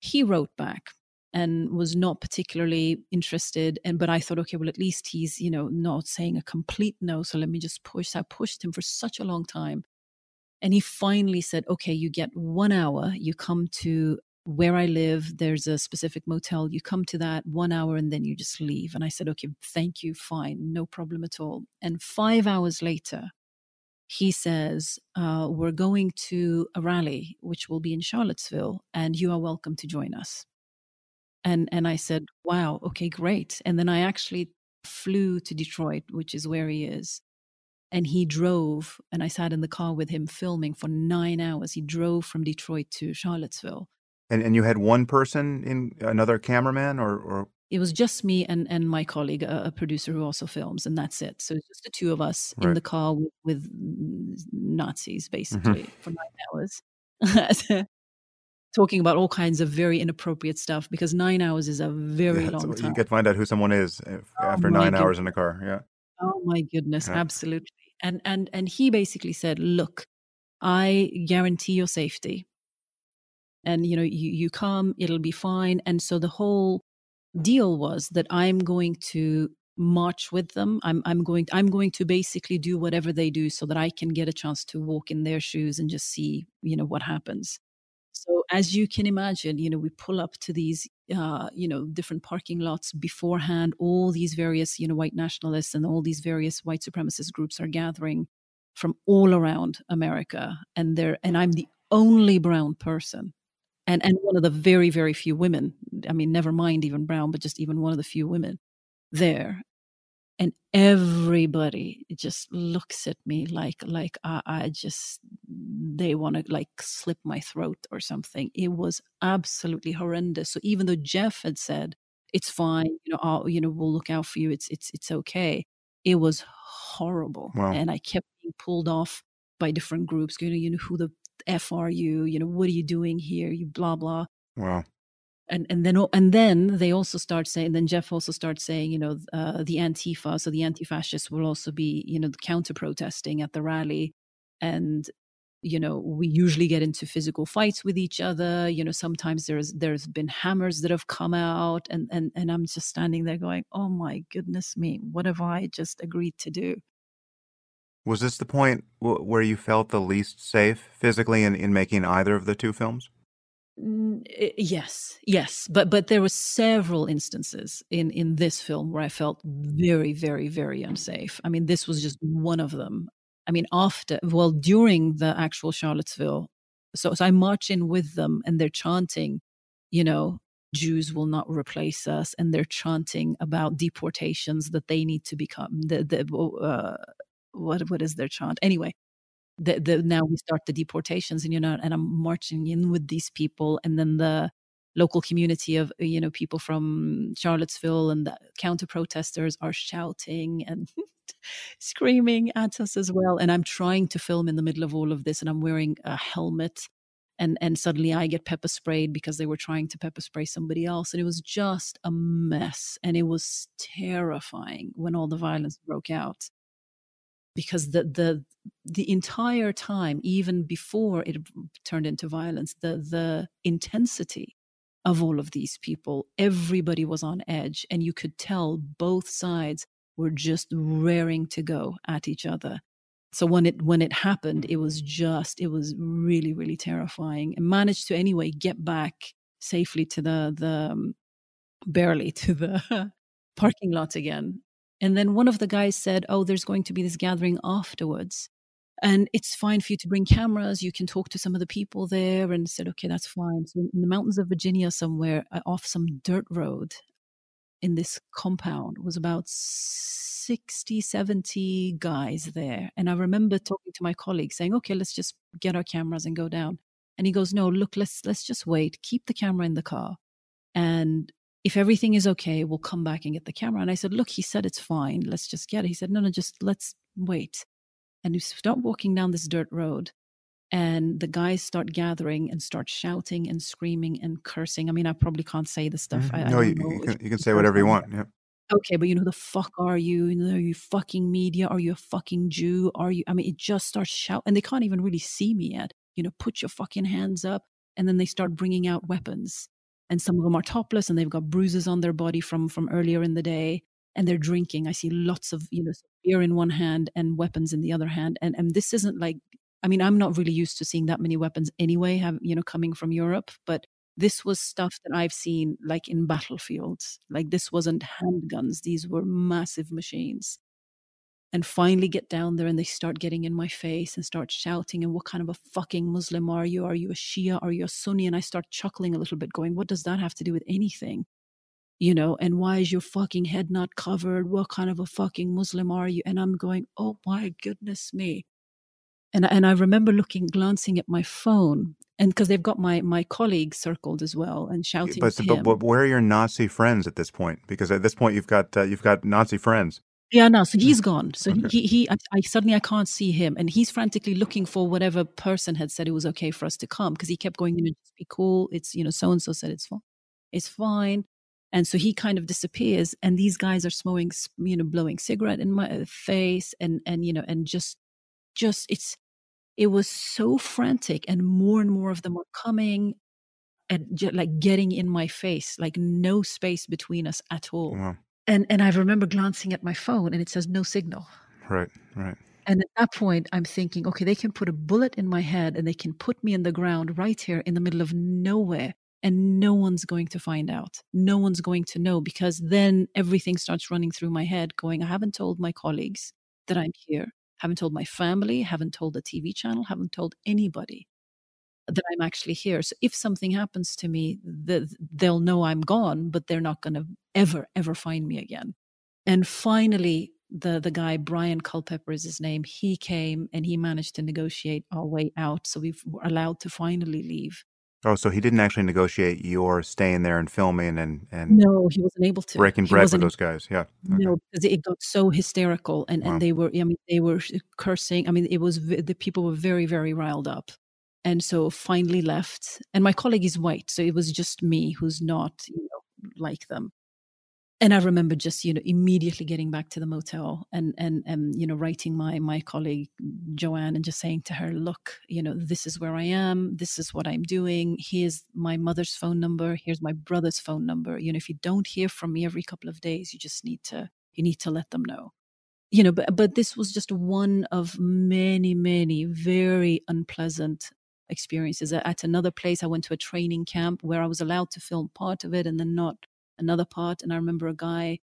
[SPEAKER 2] He wrote back and was not particularly interested and but i thought okay well at least he's you know not saying a complete no so let me just push i pushed him for such a long time and he finally said okay you get one hour you come to where I live, there's a specific motel. You come to that one hour and then you just leave. And I said, okay, thank you, fine, no problem at all. And five hours later, he says, uh, we're going to a rally, which will be in Charlottesville, and you are welcome to join us. And, and I said, wow, okay, great. And then I actually flew to Detroit, which is where he is. And he drove, and I sat in the car with him filming for nine hours. He drove from Detroit to Charlottesville
[SPEAKER 1] and and you had one person in another cameraman or or
[SPEAKER 2] it was just me and and my colleague, a, a producer who also films, and that's it. So it's just the two of us right. in the car with, with Nazis, mm-hmm. basically, mm-hmm. for nine hours. <laughs> talking about all kinds of very inappropriate stuff because nine hours is a very yeah, long time.
[SPEAKER 1] You get to find out who someone is oh after nine goodness. hours in a car. Yeah.
[SPEAKER 2] Oh my goodness, yeah. absolutely. And and and he basically said, "Look, I guarantee your safety and you know you, you come it'll be fine. And so the whole deal was that i'm going to march with them. I'm i'm going i'm going to basically do whatever they do so that i can get a chance to walk in their shoes and just see you know what happens. So as you can imagine you know we pull up to these uh, you know different parking lots beforehand. All these various you know white nationalists and all these various white supremacist groups are gathering from all around america and they're and i'm the only brown person and and one of the very very few women i mean never mind even brown but just even one of the few women there. And everybody just looks at me like like i, I just they want to like slip my throat or something. It was absolutely horrendous. So even though jeff had said it's fine you know I'll, you know we'll look out for you. It's it's it's okay it was horrible. Wow. and i kept being pulled off by different groups you know you know who the F are you? You know, what are you doing here? You blah, blah.
[SPEAKER 1] Wow.
[SPEAKER 2] and and then and then they also start saying then jeff also starts saying you know uh, the antifa so the anti-fascists will also be you know counter protesting at the rally and you know we usually get into physical fights with each other you know sometimes there's there's been hammers that have come out and and and i'm just standing there going oh my goodness me what have i just agreed to do
[SPEAKER 1] was this the point w- where you felt the least safe physically in, in making either of the two films?
[SPEAKER 2] Yes yes but but there were several instances in in this film where i felt very very very unsafe. I mean this was just one of them. I mean after well during the actual charlottesville so, so i march in with them and they're chanting you know jews will not replace us and they're chanting about deportations that they need to become the the uh, what what is their chant? Anyway the, the now we start the deportations and you know and i'm marching in with these people and then the local community of you know people from charlottesville and the counter protesters are shouting and <laughs> screaming at us as well. And i'm trying to film in the middle of all of this and i'm wearing a helmet and and suddenly i get pepper sprayed because they were trying to pepper spray somebody else and it was just a mess and it was terrifying when all the violence broke out because the the the entire time even before it turned into violence the the intensity of all of these people everybody was on edge and you could tell both sides were just raring to go at each other. So when it when it happened it was just it was really really terrifying and managed to anyway get back safely to the the um, barely to the <laughs> parking lot again and then one of the guys said, Oh, there's going to be this gathering afterwards. And it's fine for you to bring cameras. You can talk to some of the people there. And said, Okay, that's fine. So in the mountains of Virginia, somewhere uh, off some dirt road in this compound, was about 60, 70 guys there. And I remember talking to my colleague saying, Okay, let's just get our cameras and go down. And he goes, No, look, let's let's just wait. Keep the camera in the car. And if everything is okay, we'll come back and get the camera. And I said, look, he said it's fine. Let's just get it. He said, no, no, just let's wait. And we start walking down this dirt road and the guys start gathering and start shouting and screaming and cursing. I mean, I probably can't say the stuff.
[SPEAKER 1] Mm-hmm. I, no, I you, you, can, you can say whatever you want. Yeah.
[SPEAKER 2] Okay, but you know, the fuck are you? You know, are you fucking media? Are you a fucking Jew? Are you? I mean, it just starts shouting. and they can't even really see me yet. You know, put your fucking hands up, and then they start bringing out weapons and some of them are topless and they've got bruises on their body from from earlier in the day and they're drinking. I see lots of you know beer in one hand and weapons in the other hand and and this isn't like i mean i'm not really used to seeing that many weapons anyway have you know coming from europe but this was stuff that i've seen like in battlefields. Like this wasn't handguns. These were massive machines and finally get down there and they start getting in my face and start shouting and what kind of a fucking muslim are you? Are you a shia? Are you a sunni? And i start chuckling a little bit going what does that have to do with anything? You know and why is your fucking head not covered? What kind of a fucking muslim are you? And i'm going oh my goodness me. And and i remember looking glancing at my phone and because they've got my my colleagues circled as well and shouting
[SPEAKER 1] but, but, but, where are your nazi friends at this point? Because at this point you've got uh, you've got nazi friends
[SPEAKER 2] yeah, no. So he's gone. So okay. he he. I, I, suddenly I can't see him, and he's frantically looking for whatever person had said it was okay for us to come because he kept going, you know, just be cool. It's you know, so and so said it's fine. It's fine. And so he kind of disappears, and these guys are smoking, you know, blowing cigarette in my uh, face, and and you know, and just, just it's, it was so frantic, and more and more of them were coming, and just, like getting in my face, like no space between us at all. Wow and and I remember glancing at my phone and it says no signal.
[SPEAKER 1] Right, right.
[SPEAKER 2] And at that point, I'm thinking, okay, they can put a bullet in my head and they can put me in the ground right here in the middle of nowhere, and no one's going to find out. No one's going to know because then everything starts running through my head, going, I haven't told my colleagues that I'm here, haven't told my family, haven't told the TV channel, haven't told anybody that I'm actually here. So if something happens to me, the, they'll know I'm gone, but they're not going to ever, ever find me again. And finally, the the guy Brian Culpepper is his name. He came and he managed to negotiate our way out, so we were allowed to finally leave.
[SPEAKER 1] Oh, so he didn't actually negotiate your staying there and filming and and
[SPEAKER 2] no, he wasn't able to
[SPEAKER 1] breaking bread with those guys. Yeah,
[SPEAKER 2] okay. no, because it got so hysterical and wow. and they were I mean they were cursing. I mean it was the people were very very riled up and so finally left. And my colleague is white, so it was just me who's not, you know, like them. And I remember just, you know, immediately getting back to the motel and and and you know, writing my my colleague Joanne and just saying to her, look, you know, this is where I am, this is what I'm doing. Here's my mother's phone number, here's my brother's phone number. You know, if you don't hear from me every couple of days, you just need to you need to let them know you know but but this was just one of many many very unpleasant experiences at another place i went to a training camp where i was allowed to film part of it and then not another part and i remember a guy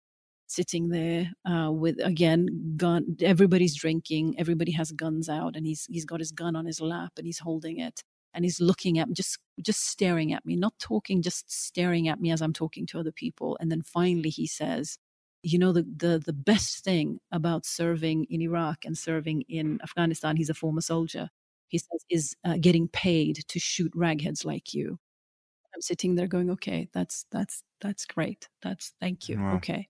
[SPEAKER 2] sitting there uh, with again gun everybody's drinking everybody has guns out and he's he's got his gun on his lap and he's holding it and he's looking at me just just staring at me not talking just staring at me as i'm talking to other people and then finally he says you know the, the the best thing about serving in Iraq and serving in Afghanistan he's a former soldier he says is uh, getting paid to shoot ragheads like you. I'm sitting there going okay that's that's that's great. That's thank you. Wow. okay.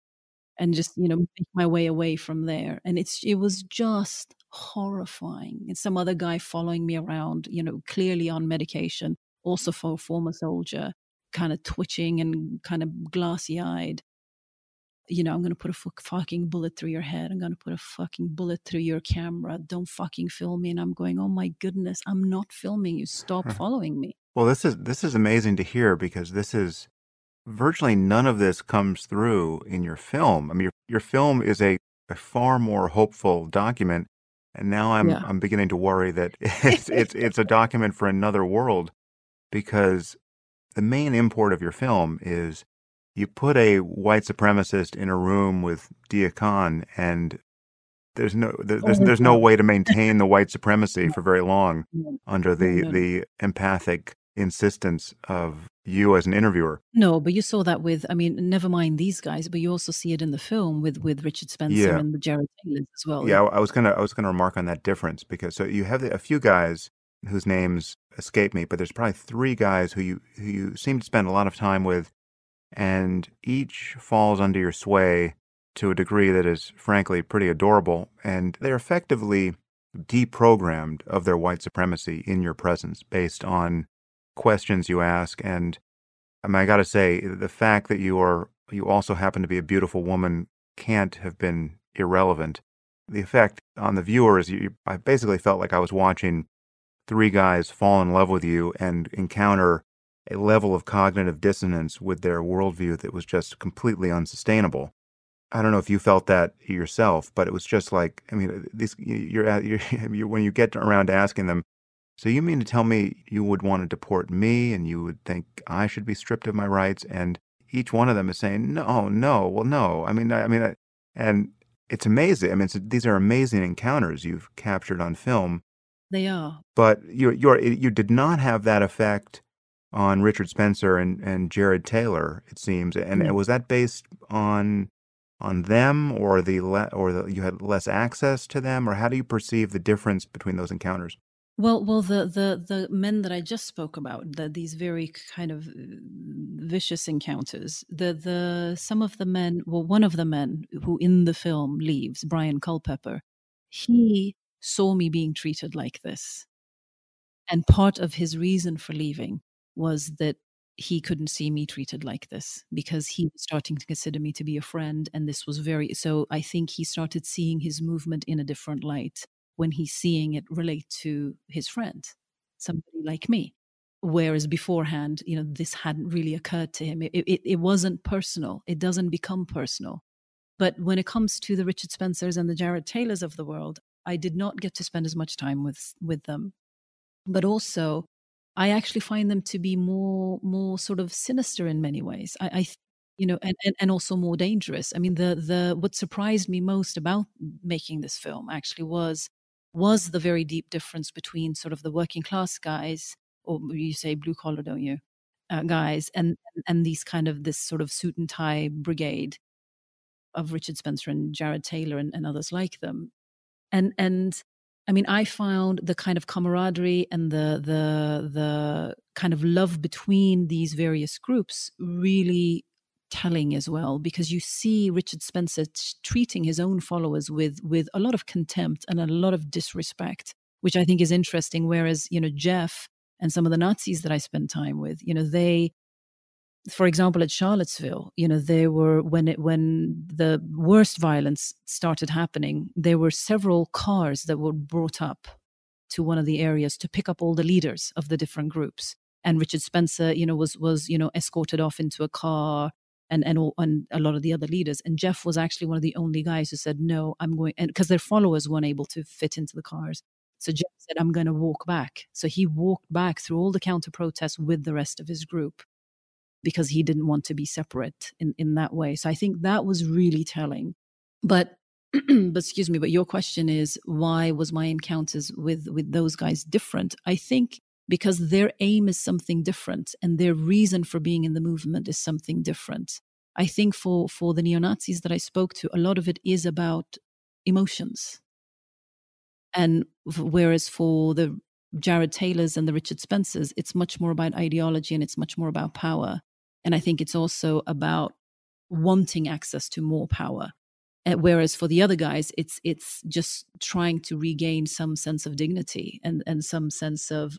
[SPEAKER 2] And just you know make my way away from there. And it's it was just horrifying. And some other guy following me around you know clearly on medication also for a former soldier kind of twitching and kind of glassy eyed you know, I'm going to put a fucking bullet through your head. I'm going to put a fucking bullet through your camera. Don't fucking film me. And I'm going, oh my goodness, I'm not filming you. Stop following me.
[SPEAKER 1] Well, this is this is amazing to hear because this is virtually none of this comes through in your film. I mean, your your film is a, a far more hopeful document, and now I'm yeah. I'm beginning to worry that <laughs> <laughs> it's it's it's a document for another world because the main import of your film is you put a white supremacist in a room with Khan, and there's no there's oh there's no way to <laughs> maintain the white supremacy for very long under the the empathic insistence of you as an interviewer.
[SPEAKER 2] No, but you saw that with I mean, never mind these guys, but you also see it in the film with with Richard Spencer yeah. and the Jared Taylors as well.
[SPEAKER 1] Yeah, I was gonna I was gonna remark on that difference because so you have a few guys whose names escape me, but there's probably three guys who you who you seem to spend a lot of time with and each falls under your sway to a degree that is frankly pretty adorable, and they're effectively deprogrammed of their white supremacy in your presence based on questions you ask. And I mean, I got to say, the fact that you are you also happen to be a beautiful woman can't have been irrelevant. The effect on the viewer is you, I basically felt like I was watching three guys fall in love with you and encounter a level of cognitive dissonance with their worldview that was just completely unsustainable. I don't know if you felt that yourself, but it was just like I mean, uh, this you're, at, you're, <laughs> you're when you get around to asking them, so you mean to tell me you would want to deport me and you would think I should be stripped of my rights? And each one of them is saying, no, no, well, no. I mean, I, I mean, and it's amazing. I mean, these are amazing encounters you've captured on film.
[SPEAKER 2] They are.
[SPEAKER 1] But you you you did not have that effect on Richard Spencer and, and Jared Taylor, it seems. And mm-hmm. was that based on on them, or the le- or the, you had less access to them, or how do you perceive the difference between those encounters?
[SPEAKER 2] Well, well, the the the men that I just spoke about, the, these very kind of uh, vicious encounters. The the some of the men, well, one of the men who in the film leaves, Brian Culpepper, he saw me being treated like this, and part of his reason for leaving was that he couldn't see me treated like this because he was starting to consider me to be a friend and this was very so i think he started seeing his movement in a different light when he's seeing it relate to his friend somebody like me. Whereas beforehand you know this hadn't really occurred to him. It, it, it wasn't personal. It doesn't become personal. But when it comes to the richard spencers and the jared taylors of the world i did not get to spend as much time with with them. But also I actually find them to be more more sort of sinister in many ways. I, I you know, and, and, and also more dangerous. I mean, the the what surprised me most about making this film actually was was the very deep difference between sort of the working class guys, or you say blue collar, don't you, uh, guys, and and these kind of this sort of suit and tie brigade of Richard Spencer and Jared Taylor and, and others like them, and and I mean, I found the kind of camaraderie and the the the kind of love between these various groups really telling as well because you see Richard Spencer t- treating his own followers with with a lot of contempt and a lot of disrespect which I think is interesting. Whereas you know Jeff and some of the Nazis that I spent time with, you know, they for example, at Charlottesville, you know, there were when it when the worst violence started happening, there were several cars that were brought up to one of the areas to pick up all the leaders of the different groups. And Richard Spencer, you know, was was you know escorted off into a car, and and all, and a lot of the other leaders. And Jeff was actually one of the only guys who said, "No, I'm going," and because their followers weren't able to fit into the cars. So Jeff said, I'm going to walk back. So he walked back through all the counter protests with the rest of his group because he didn't want to be separate in, in that way. So I think that was really telling. But <clears throat> but excuse me, but your question is why was my encounters with with those guys different? I think because their aim is something different and their reason for being in the movement is something different. I think for for the neo-Nazis that I spoke to, a lot of it is about emotions. And whereas for the Jared Taylors and the Richard Spencers, it's much more about ideology and it's much more about power. And I think it's also about wanting access to more power. Uh, whereas for the other guys, it's it's just trying to regain some sense of dignity and and some sense of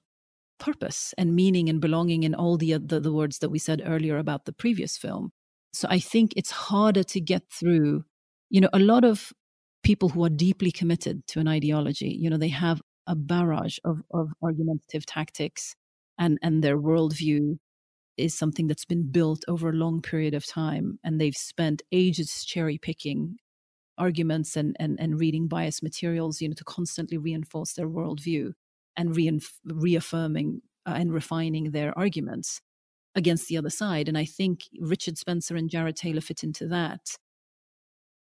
[SPEAKER 2] purpose and meaning and belonging in all the, the the words that we said earlier about the previous film. So I think it's harder to get through. You know, a lot of people who are deeply committed to an ideology, you know, they have a barrage of, of argumentative tactics and, and their worldview is something that's been built over a long period of time and they've spent ages cherry picking arguments and, and, and reading biased materials you know to constantly reinforce their worldview and reinf- reaffirming uh, and refining their arguments against the other side. And i think richard spencer and jared taylor fit into that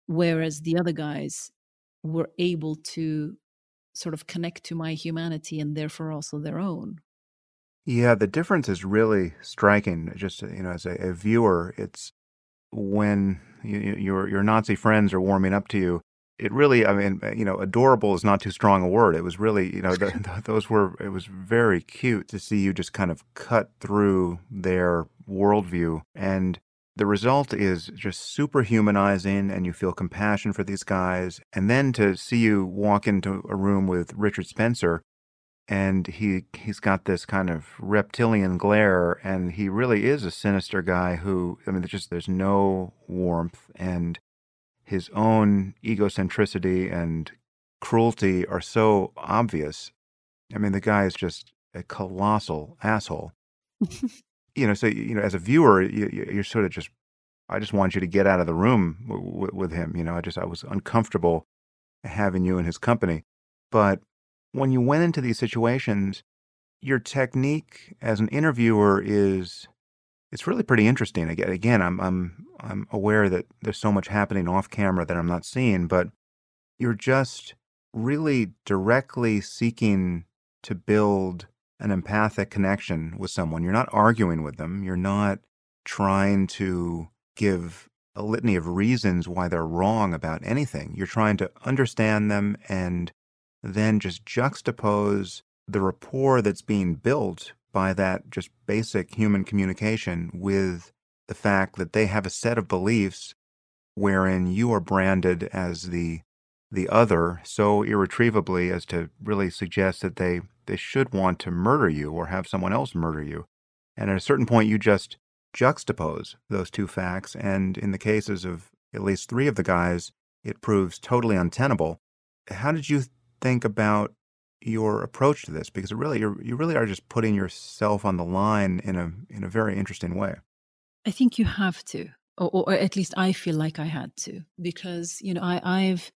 [SPEAKER 2] whereas the other guys were able to sort of connect to my humanity and therefore also their own
[SPEAKER 1] yeah, the difference is really striking. Just you know, as a, a viewer, it's when you, your your Nazi friends are warming up to you. It really, I mean, you know, adorable is not too strong a word. It was really, you know, the, <laughs> the, those were. It was very cute to see you just kind of cut through their worldview, and the result is just super humanizing, and you feel compassion for these guys. And then to see you walk into a room with Richard Spencer, and he he's got this kind of reptilian glare and he really is a sinister guy who i mean there's just there's no warmth and his own egocentricity and cruelty are so obvious i mean the guy is just a colossal asshole <laughs> you know so you know as a viewer you, you're sort of just i just want you to get out of the room w- with him you know i just i was uncomfortable having you in his company but when you went into these situations, your technique as an interviewer is it's really pretty interesting. Again, again, I'm I'm I'm aware that there's so much happening off camera that I'm not seeing, but you're just really directly seeking to build an empathic connection with someone. You're not arguing with them. You're not trying to give a litany of reasons why they're wrong about anything. You're trying to understand them and then just juxtapose the rapport that's being built by that just basic human communication with the fact that they have a set of beliefs wherein you are branded as the the other so irretrievably as to really suggest that they they should want to murder you or have someone else murder you. And at a certain point you just juxtapose those two facts and in the cases of at least 3 of the guys it proves totally untenable. How did you think about your approach to this? Because really you you really are just putting yourself on the line in a in a very interesting way.
[SPEAKER 2] I think you have to, or, or at least I feel like I had to, because you know I, I've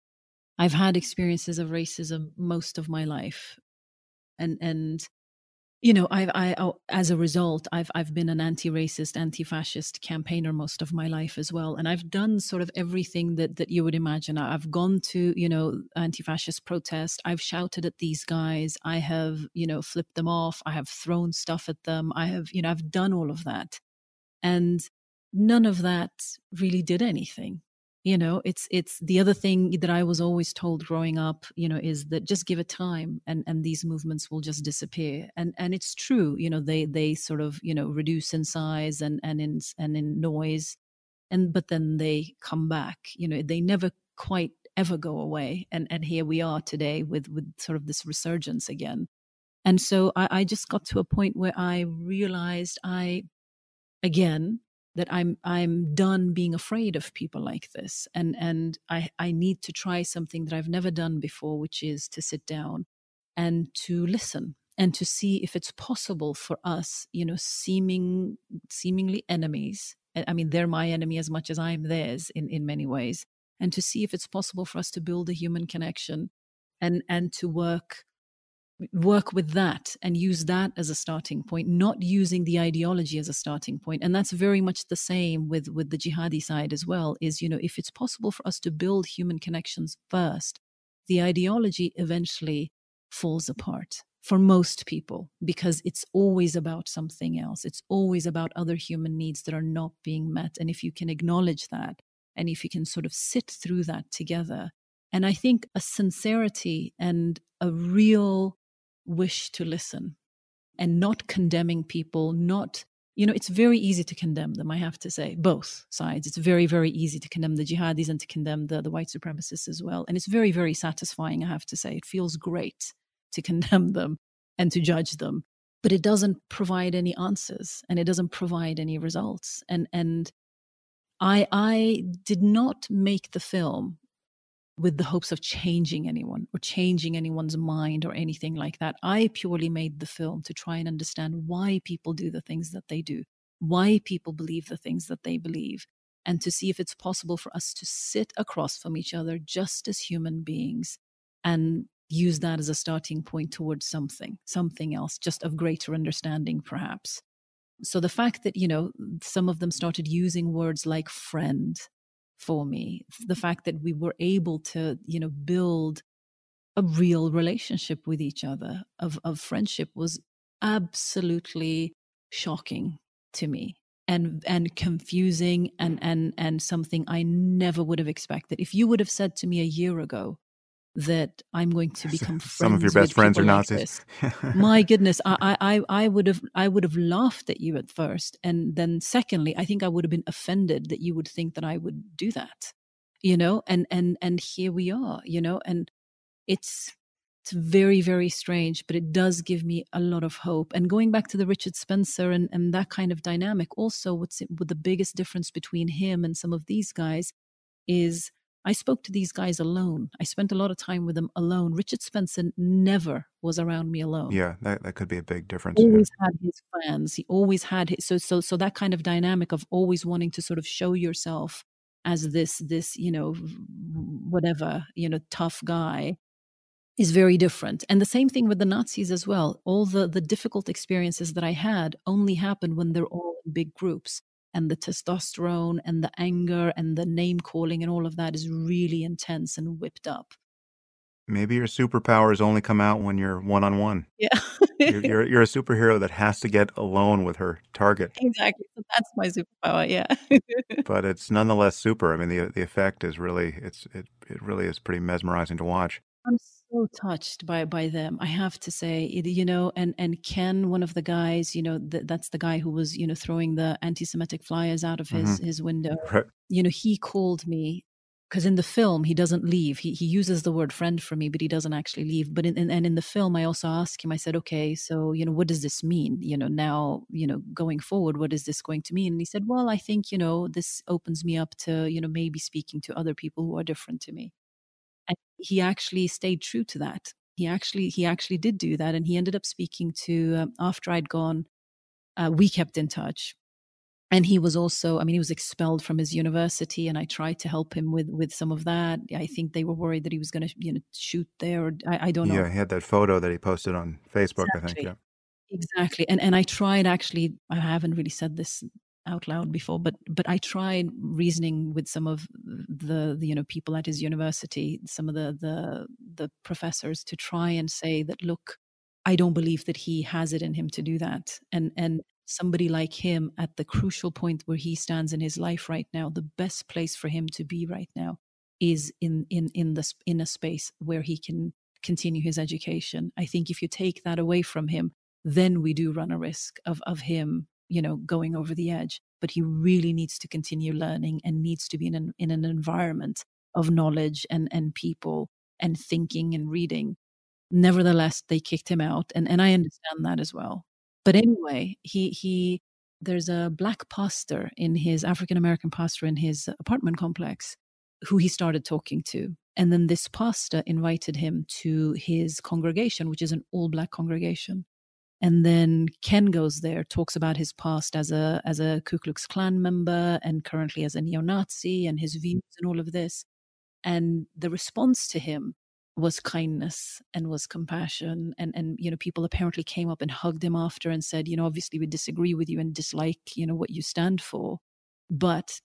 [SPEAKER 2] I've had experiences of racism most of my life, and and you know i've i oh, as a result i've i've been an anti-racist anti-fascist campaigner most of my life as well and i've done sort of everything that that you would imagine. I've gone to you know anti-fascist protest i've shouted at these guys i have you know flipped them off i have thrown stuff at them i have you know i've done all of that and none of that really did anything you know it's it's the other thing that i was always told growing up you know is that just give it time and and these movements will just disappear. And and it's true you know they they sort of you know reduce in size and and in and in noise and but then they come back you know they never quite ever go away. And and here we are today with with sort of this resurgence again. And so I, I just got to a point where I realized I, again, that I'm I'm done being afraid of people like this, and and I I need to try something that I've never done before, which is to sit down and to listen and to see if it's possible for us, you know, seeming seemingly enemies. I mean, they're my enemy as much as I'm theirs in in many ways, and to see if it's possible for us to build a human connection, and and to work work with that and use that as a starting point not using the ideology as a starting point. and that's very much the same with with the jihadi side as well is you know if it's possible for us to build human connections first the ideology eventually falls apart for most people because it's always about something else. It's always about other human needs that are not being met. And if you can acknowledge that and if you can sort of sit through that together. And i think a sincerity and a real wish to listen and not condemning people, not, you know, it's very easy to condemn them, I have to say, both sides. It's very, very easy to condemn the jihadis and to condemn the, the white supremacists as well. And it's very, very satisfying, I have to say. It feels great to <laughs> condemn them and to judge them. But it doesn't provide any answers and it doesn't provide any results. And and I I did not make the film with the hopes of changing anyone or changing anyone's mind or anything like that. I purely made the film to try and understand why people do the things that they do, why people believe the things that they believe, and to see if it's possible for us to sit across from each other just as human beings and use that as a starting point towards something, something else, just of greater understanding, perhaps. So the fact that, you know, some of them started using words like friend for me the fact that we were able to you know build a real relationship with each other of of friendship was absolutely shocking to me and and confusing and and and something I never would have expected. If you would have said to me a year ago that I'm going to become friends.
[SPEAKER 1] some of your best friends are like Nazis. <laughs>
[SPEAKER 2] My goodness, I, I, I would have, I would have laughed at you at first, and then secondly, I think I would have been offended that you would think that I would do that, you know. And and and here we are, you know, and it's it's very very strange, but it does give me a lot of hope. And going back to the Richard Spencer and and that kind of dynamic, also, what's what the biggest difference between him and some of these guys is I spoke to these guys alone. I spent a lot of time with them alone. Richard Spencer never was around me alone.
[SPEAKER 1] Yeah, that, that could be a big difference.
[SPEAKER 2] He always had his fans. He always had his, so so so that kind of dynamic of always wanting to sort of show yourself as this this you know whatever you know tough guy is very different. And the same thing with the Nazis as well. All the the difficult experiences that I had only happened when they're all in big groups and the testosterone and the anger and the name calling and all of that is really intense and whipped up.
[SPEAKER 1] Maybe your superpowers only come out when you're one on one.
[SPEAKER 2] Yeah.
[SPEAKER 1] you're, you're, <laughs> you're a superhero that has to get alone with her target.
[SPEAKER 2] Exactly. That's my superpower. Yeah. <laughs>
[SPEAKER 1] but it's nonetheless super. I mean, the the effect is really it's it it really is pretty mesmerizing to watch.
[SPEAKER 2] I'm so touched by by them. I have to say, you know, and and Ken, one of the guys, you know, th- that's the guy who was, you know, throwing the anti-Semitic flyers out of his mm-hmm. his window. Right. You know, he called me because in the film he doesn't leave. He he uses the word friend for me, but he doesn't actually leave. But in, in and in the film, I also asked him. I said, okay, so you know, what does this mean? You know, now you know, going forward, what is this going to mean? And he said, well, I think you know, this opens me up to you know maybe speaking to other people who are different to me he actually stayed true to that. He actually he actually did do that and he ended up speaking to um, after i'd gone uh, we kept in touch. And he was also i mean he was expelled from his university and i tried to help him with with some of that. I think they were worried that he was going to you know shoot there or i, I don't know.
[SPEAKER 1] Yeah he had that photo that he posted on facebook exactly. i think yeah.
[SPEAKER 2] Exactly. And and i tried actually i haven't really said this out loud before but but i tried reasoning with some of the, the, you know people at his university some of the the the professors to try and say that look i don't believe that he has it in him to do that. And and somebody like him at the crucial point where he stands in his life right now the best place for him to be right now is in in in this in a space where he can continue his education. I think if you take that away from him then we do run a risk of of him you know going over the edge but he really needs to continue learning and needs to be in an, in an environment of knowledge and and people and thinking and reading Nevertheless, they kicked him out, and, and I understand that as well. But anyway, he he there's a black pastor in his African American pastor in his apartment complex who he started talking to. And then this pastor invited him to his congregation, which is an all black congregation. And then Ken goes there, talks about his past as a as a Ku Klux Klan member and currently as a neo-Nazi and his mm-hmm. views and all of this. And the response to him was kindness and was compassion. And and you know people apparently came up and hugged him after and said you know obviously we disagree with you and dislike you know what you stand for but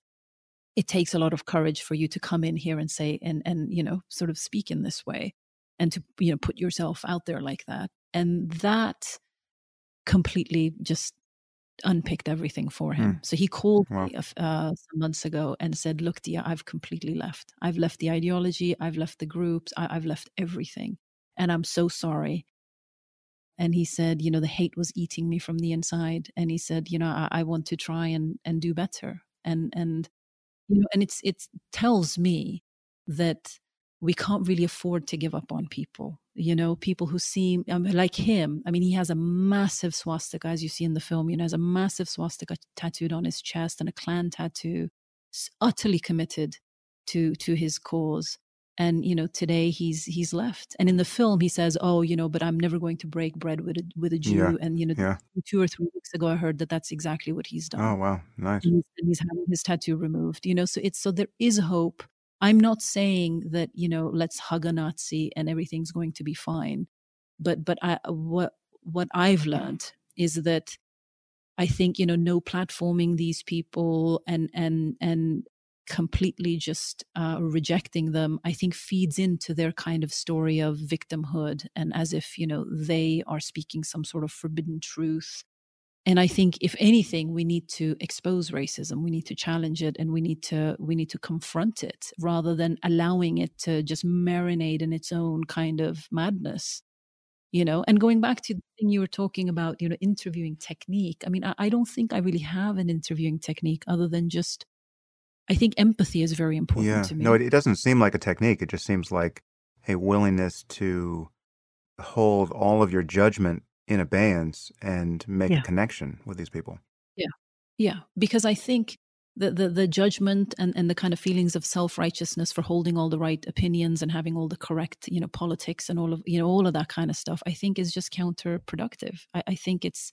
[SPEAKER 2] it takes a lot of courage for you to come in here and say and and you know sort of speak in this way and to you know put yourself out there like that. And that completely just unpicked everything for him. Mm. So he called wow. me uh, some months ago and said, "Look, Deeyah, I've completely left. I've left the ideology. I've left the groups. I- have left everything, and I'm so sorry." And he said, "You know, the hate was eating me from the inside." And he said, "You know, I, I want to try and and do better." And and you know, and it's it tells me that we can't really afford to give up on people you know people who seem um, like him. I mean he has a massive swastika as you see in the film you know has a massive swastika tattooed on his chest and a Klan tattoo utterly committed to to his cause. And you know today he's he's left. And in the film he says oh you know but i'm never going to break bread with a with a jew. Yeah. and you know yeah. two or three weeks ago i heard that that's exactly what he's done.
[SPEAKER 1] oh wow. Nice.
[SPEAKER 2] And he's, and he's having his tattoo removed you know? So it's so there is hope I'm not saying that, you know, let's hug a Nazi and everything's going to be fine. But but I what what I've learned is that I think, you know, no platforming these people and and and completely just uh, rejecting them, I think feeds into their kind of story of victimhood and as if, you know, they are speaking some sort of forbidden truth and i think if anything we need to expose racism we need to challenge it and we need to we need to confront it rather than allowing it to just marinate in its own kind of madness you know and going back to the thing you were talking about you know interviewing technique i mean i, I don't think i really have an interviewing technique other than just i think empathy is very important
[SPEAKER 1] yeah.
[SPEAKER 2] to me
[SPEAKER 1] no it, it doesn't seem like a technique it just seems like a willingness to hold all of your judgment in abeyance and make yeah. a connection with these people.
[SPEAKER 2] Yeah. Yeah. Because I think the, the, the judgment and, and the kind of feelings of self-righteousness for holding all the right opinions and having all the correct, you know, politics and all of, you know, all of that kind of stuff, I think is just counterproductive. I, I think it's,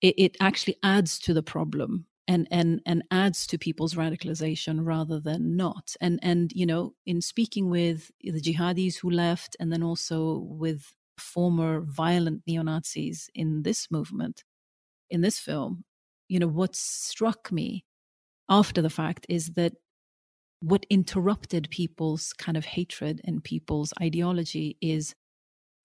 [SPEAKER 2] it, it actually adds to the problem and and and adds to people's radicalization rather than not and and you know in speaking with the jihadis who left and then also with former violent neo Nazis in this movement, in this film, you know, what struck me after the fact is that what interrupted people's kind of hatred and people's ideology is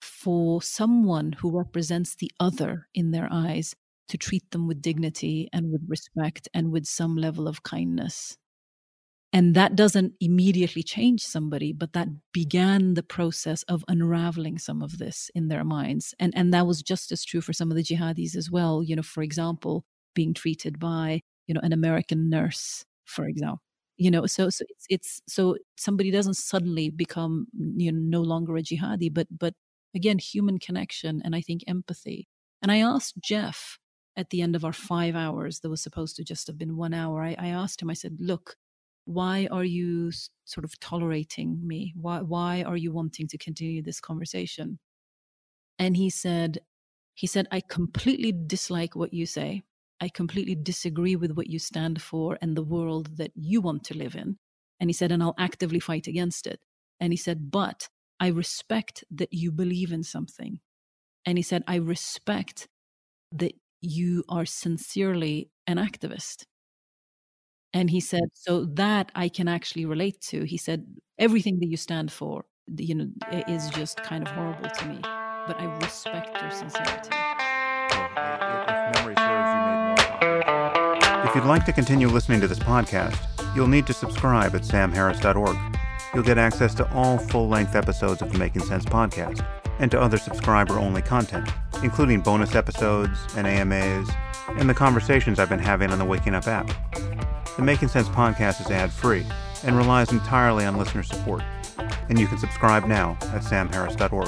[SPEAKER 2] for someone who represents the other in their eyes to treat them with dignity and with respect and with some level of kindness and that doesn't immediately change somebody but that began the process of unraveling some of this in their minds. And and that was just as true for some of the jihadis as well you know for example being treated by you know an american nurse for example you know so so it's it's so somebody doesn't suddenly become you know no longer a jihadi but but again human connection and i think empathy. And i asked jeff at the end of our five hours that was supposed to just have been one hour I, I asked him i said look why are you sort of tolerating me? Why why are you wanting to continue this conversation? And he said he said i completely dislike what you say. I completely disagree with what you stand for and the world that you want to live in. And he said and i'll actively fight against it. And he said but i respect that you believe in something. And he said i respect that you are sincerely an activist and he said, so that I can actually relate to. He said, everything that you stand for, you know, is just kind of horrible to me, but I respect your sincerity.
[SPEAKER 1] If you'd like to continue listening to this podcast, you'll need to subscribe at samharris.org. You'll get access to all full length episodes of the Making Sense podcast and to other subscriber only content, including bonus episodes and AMAs and the conversations I've been having on the Waking Up app. The Making Sense podcast is ad free and relies entirely on listener support. And you can subscribe now at samharris.org.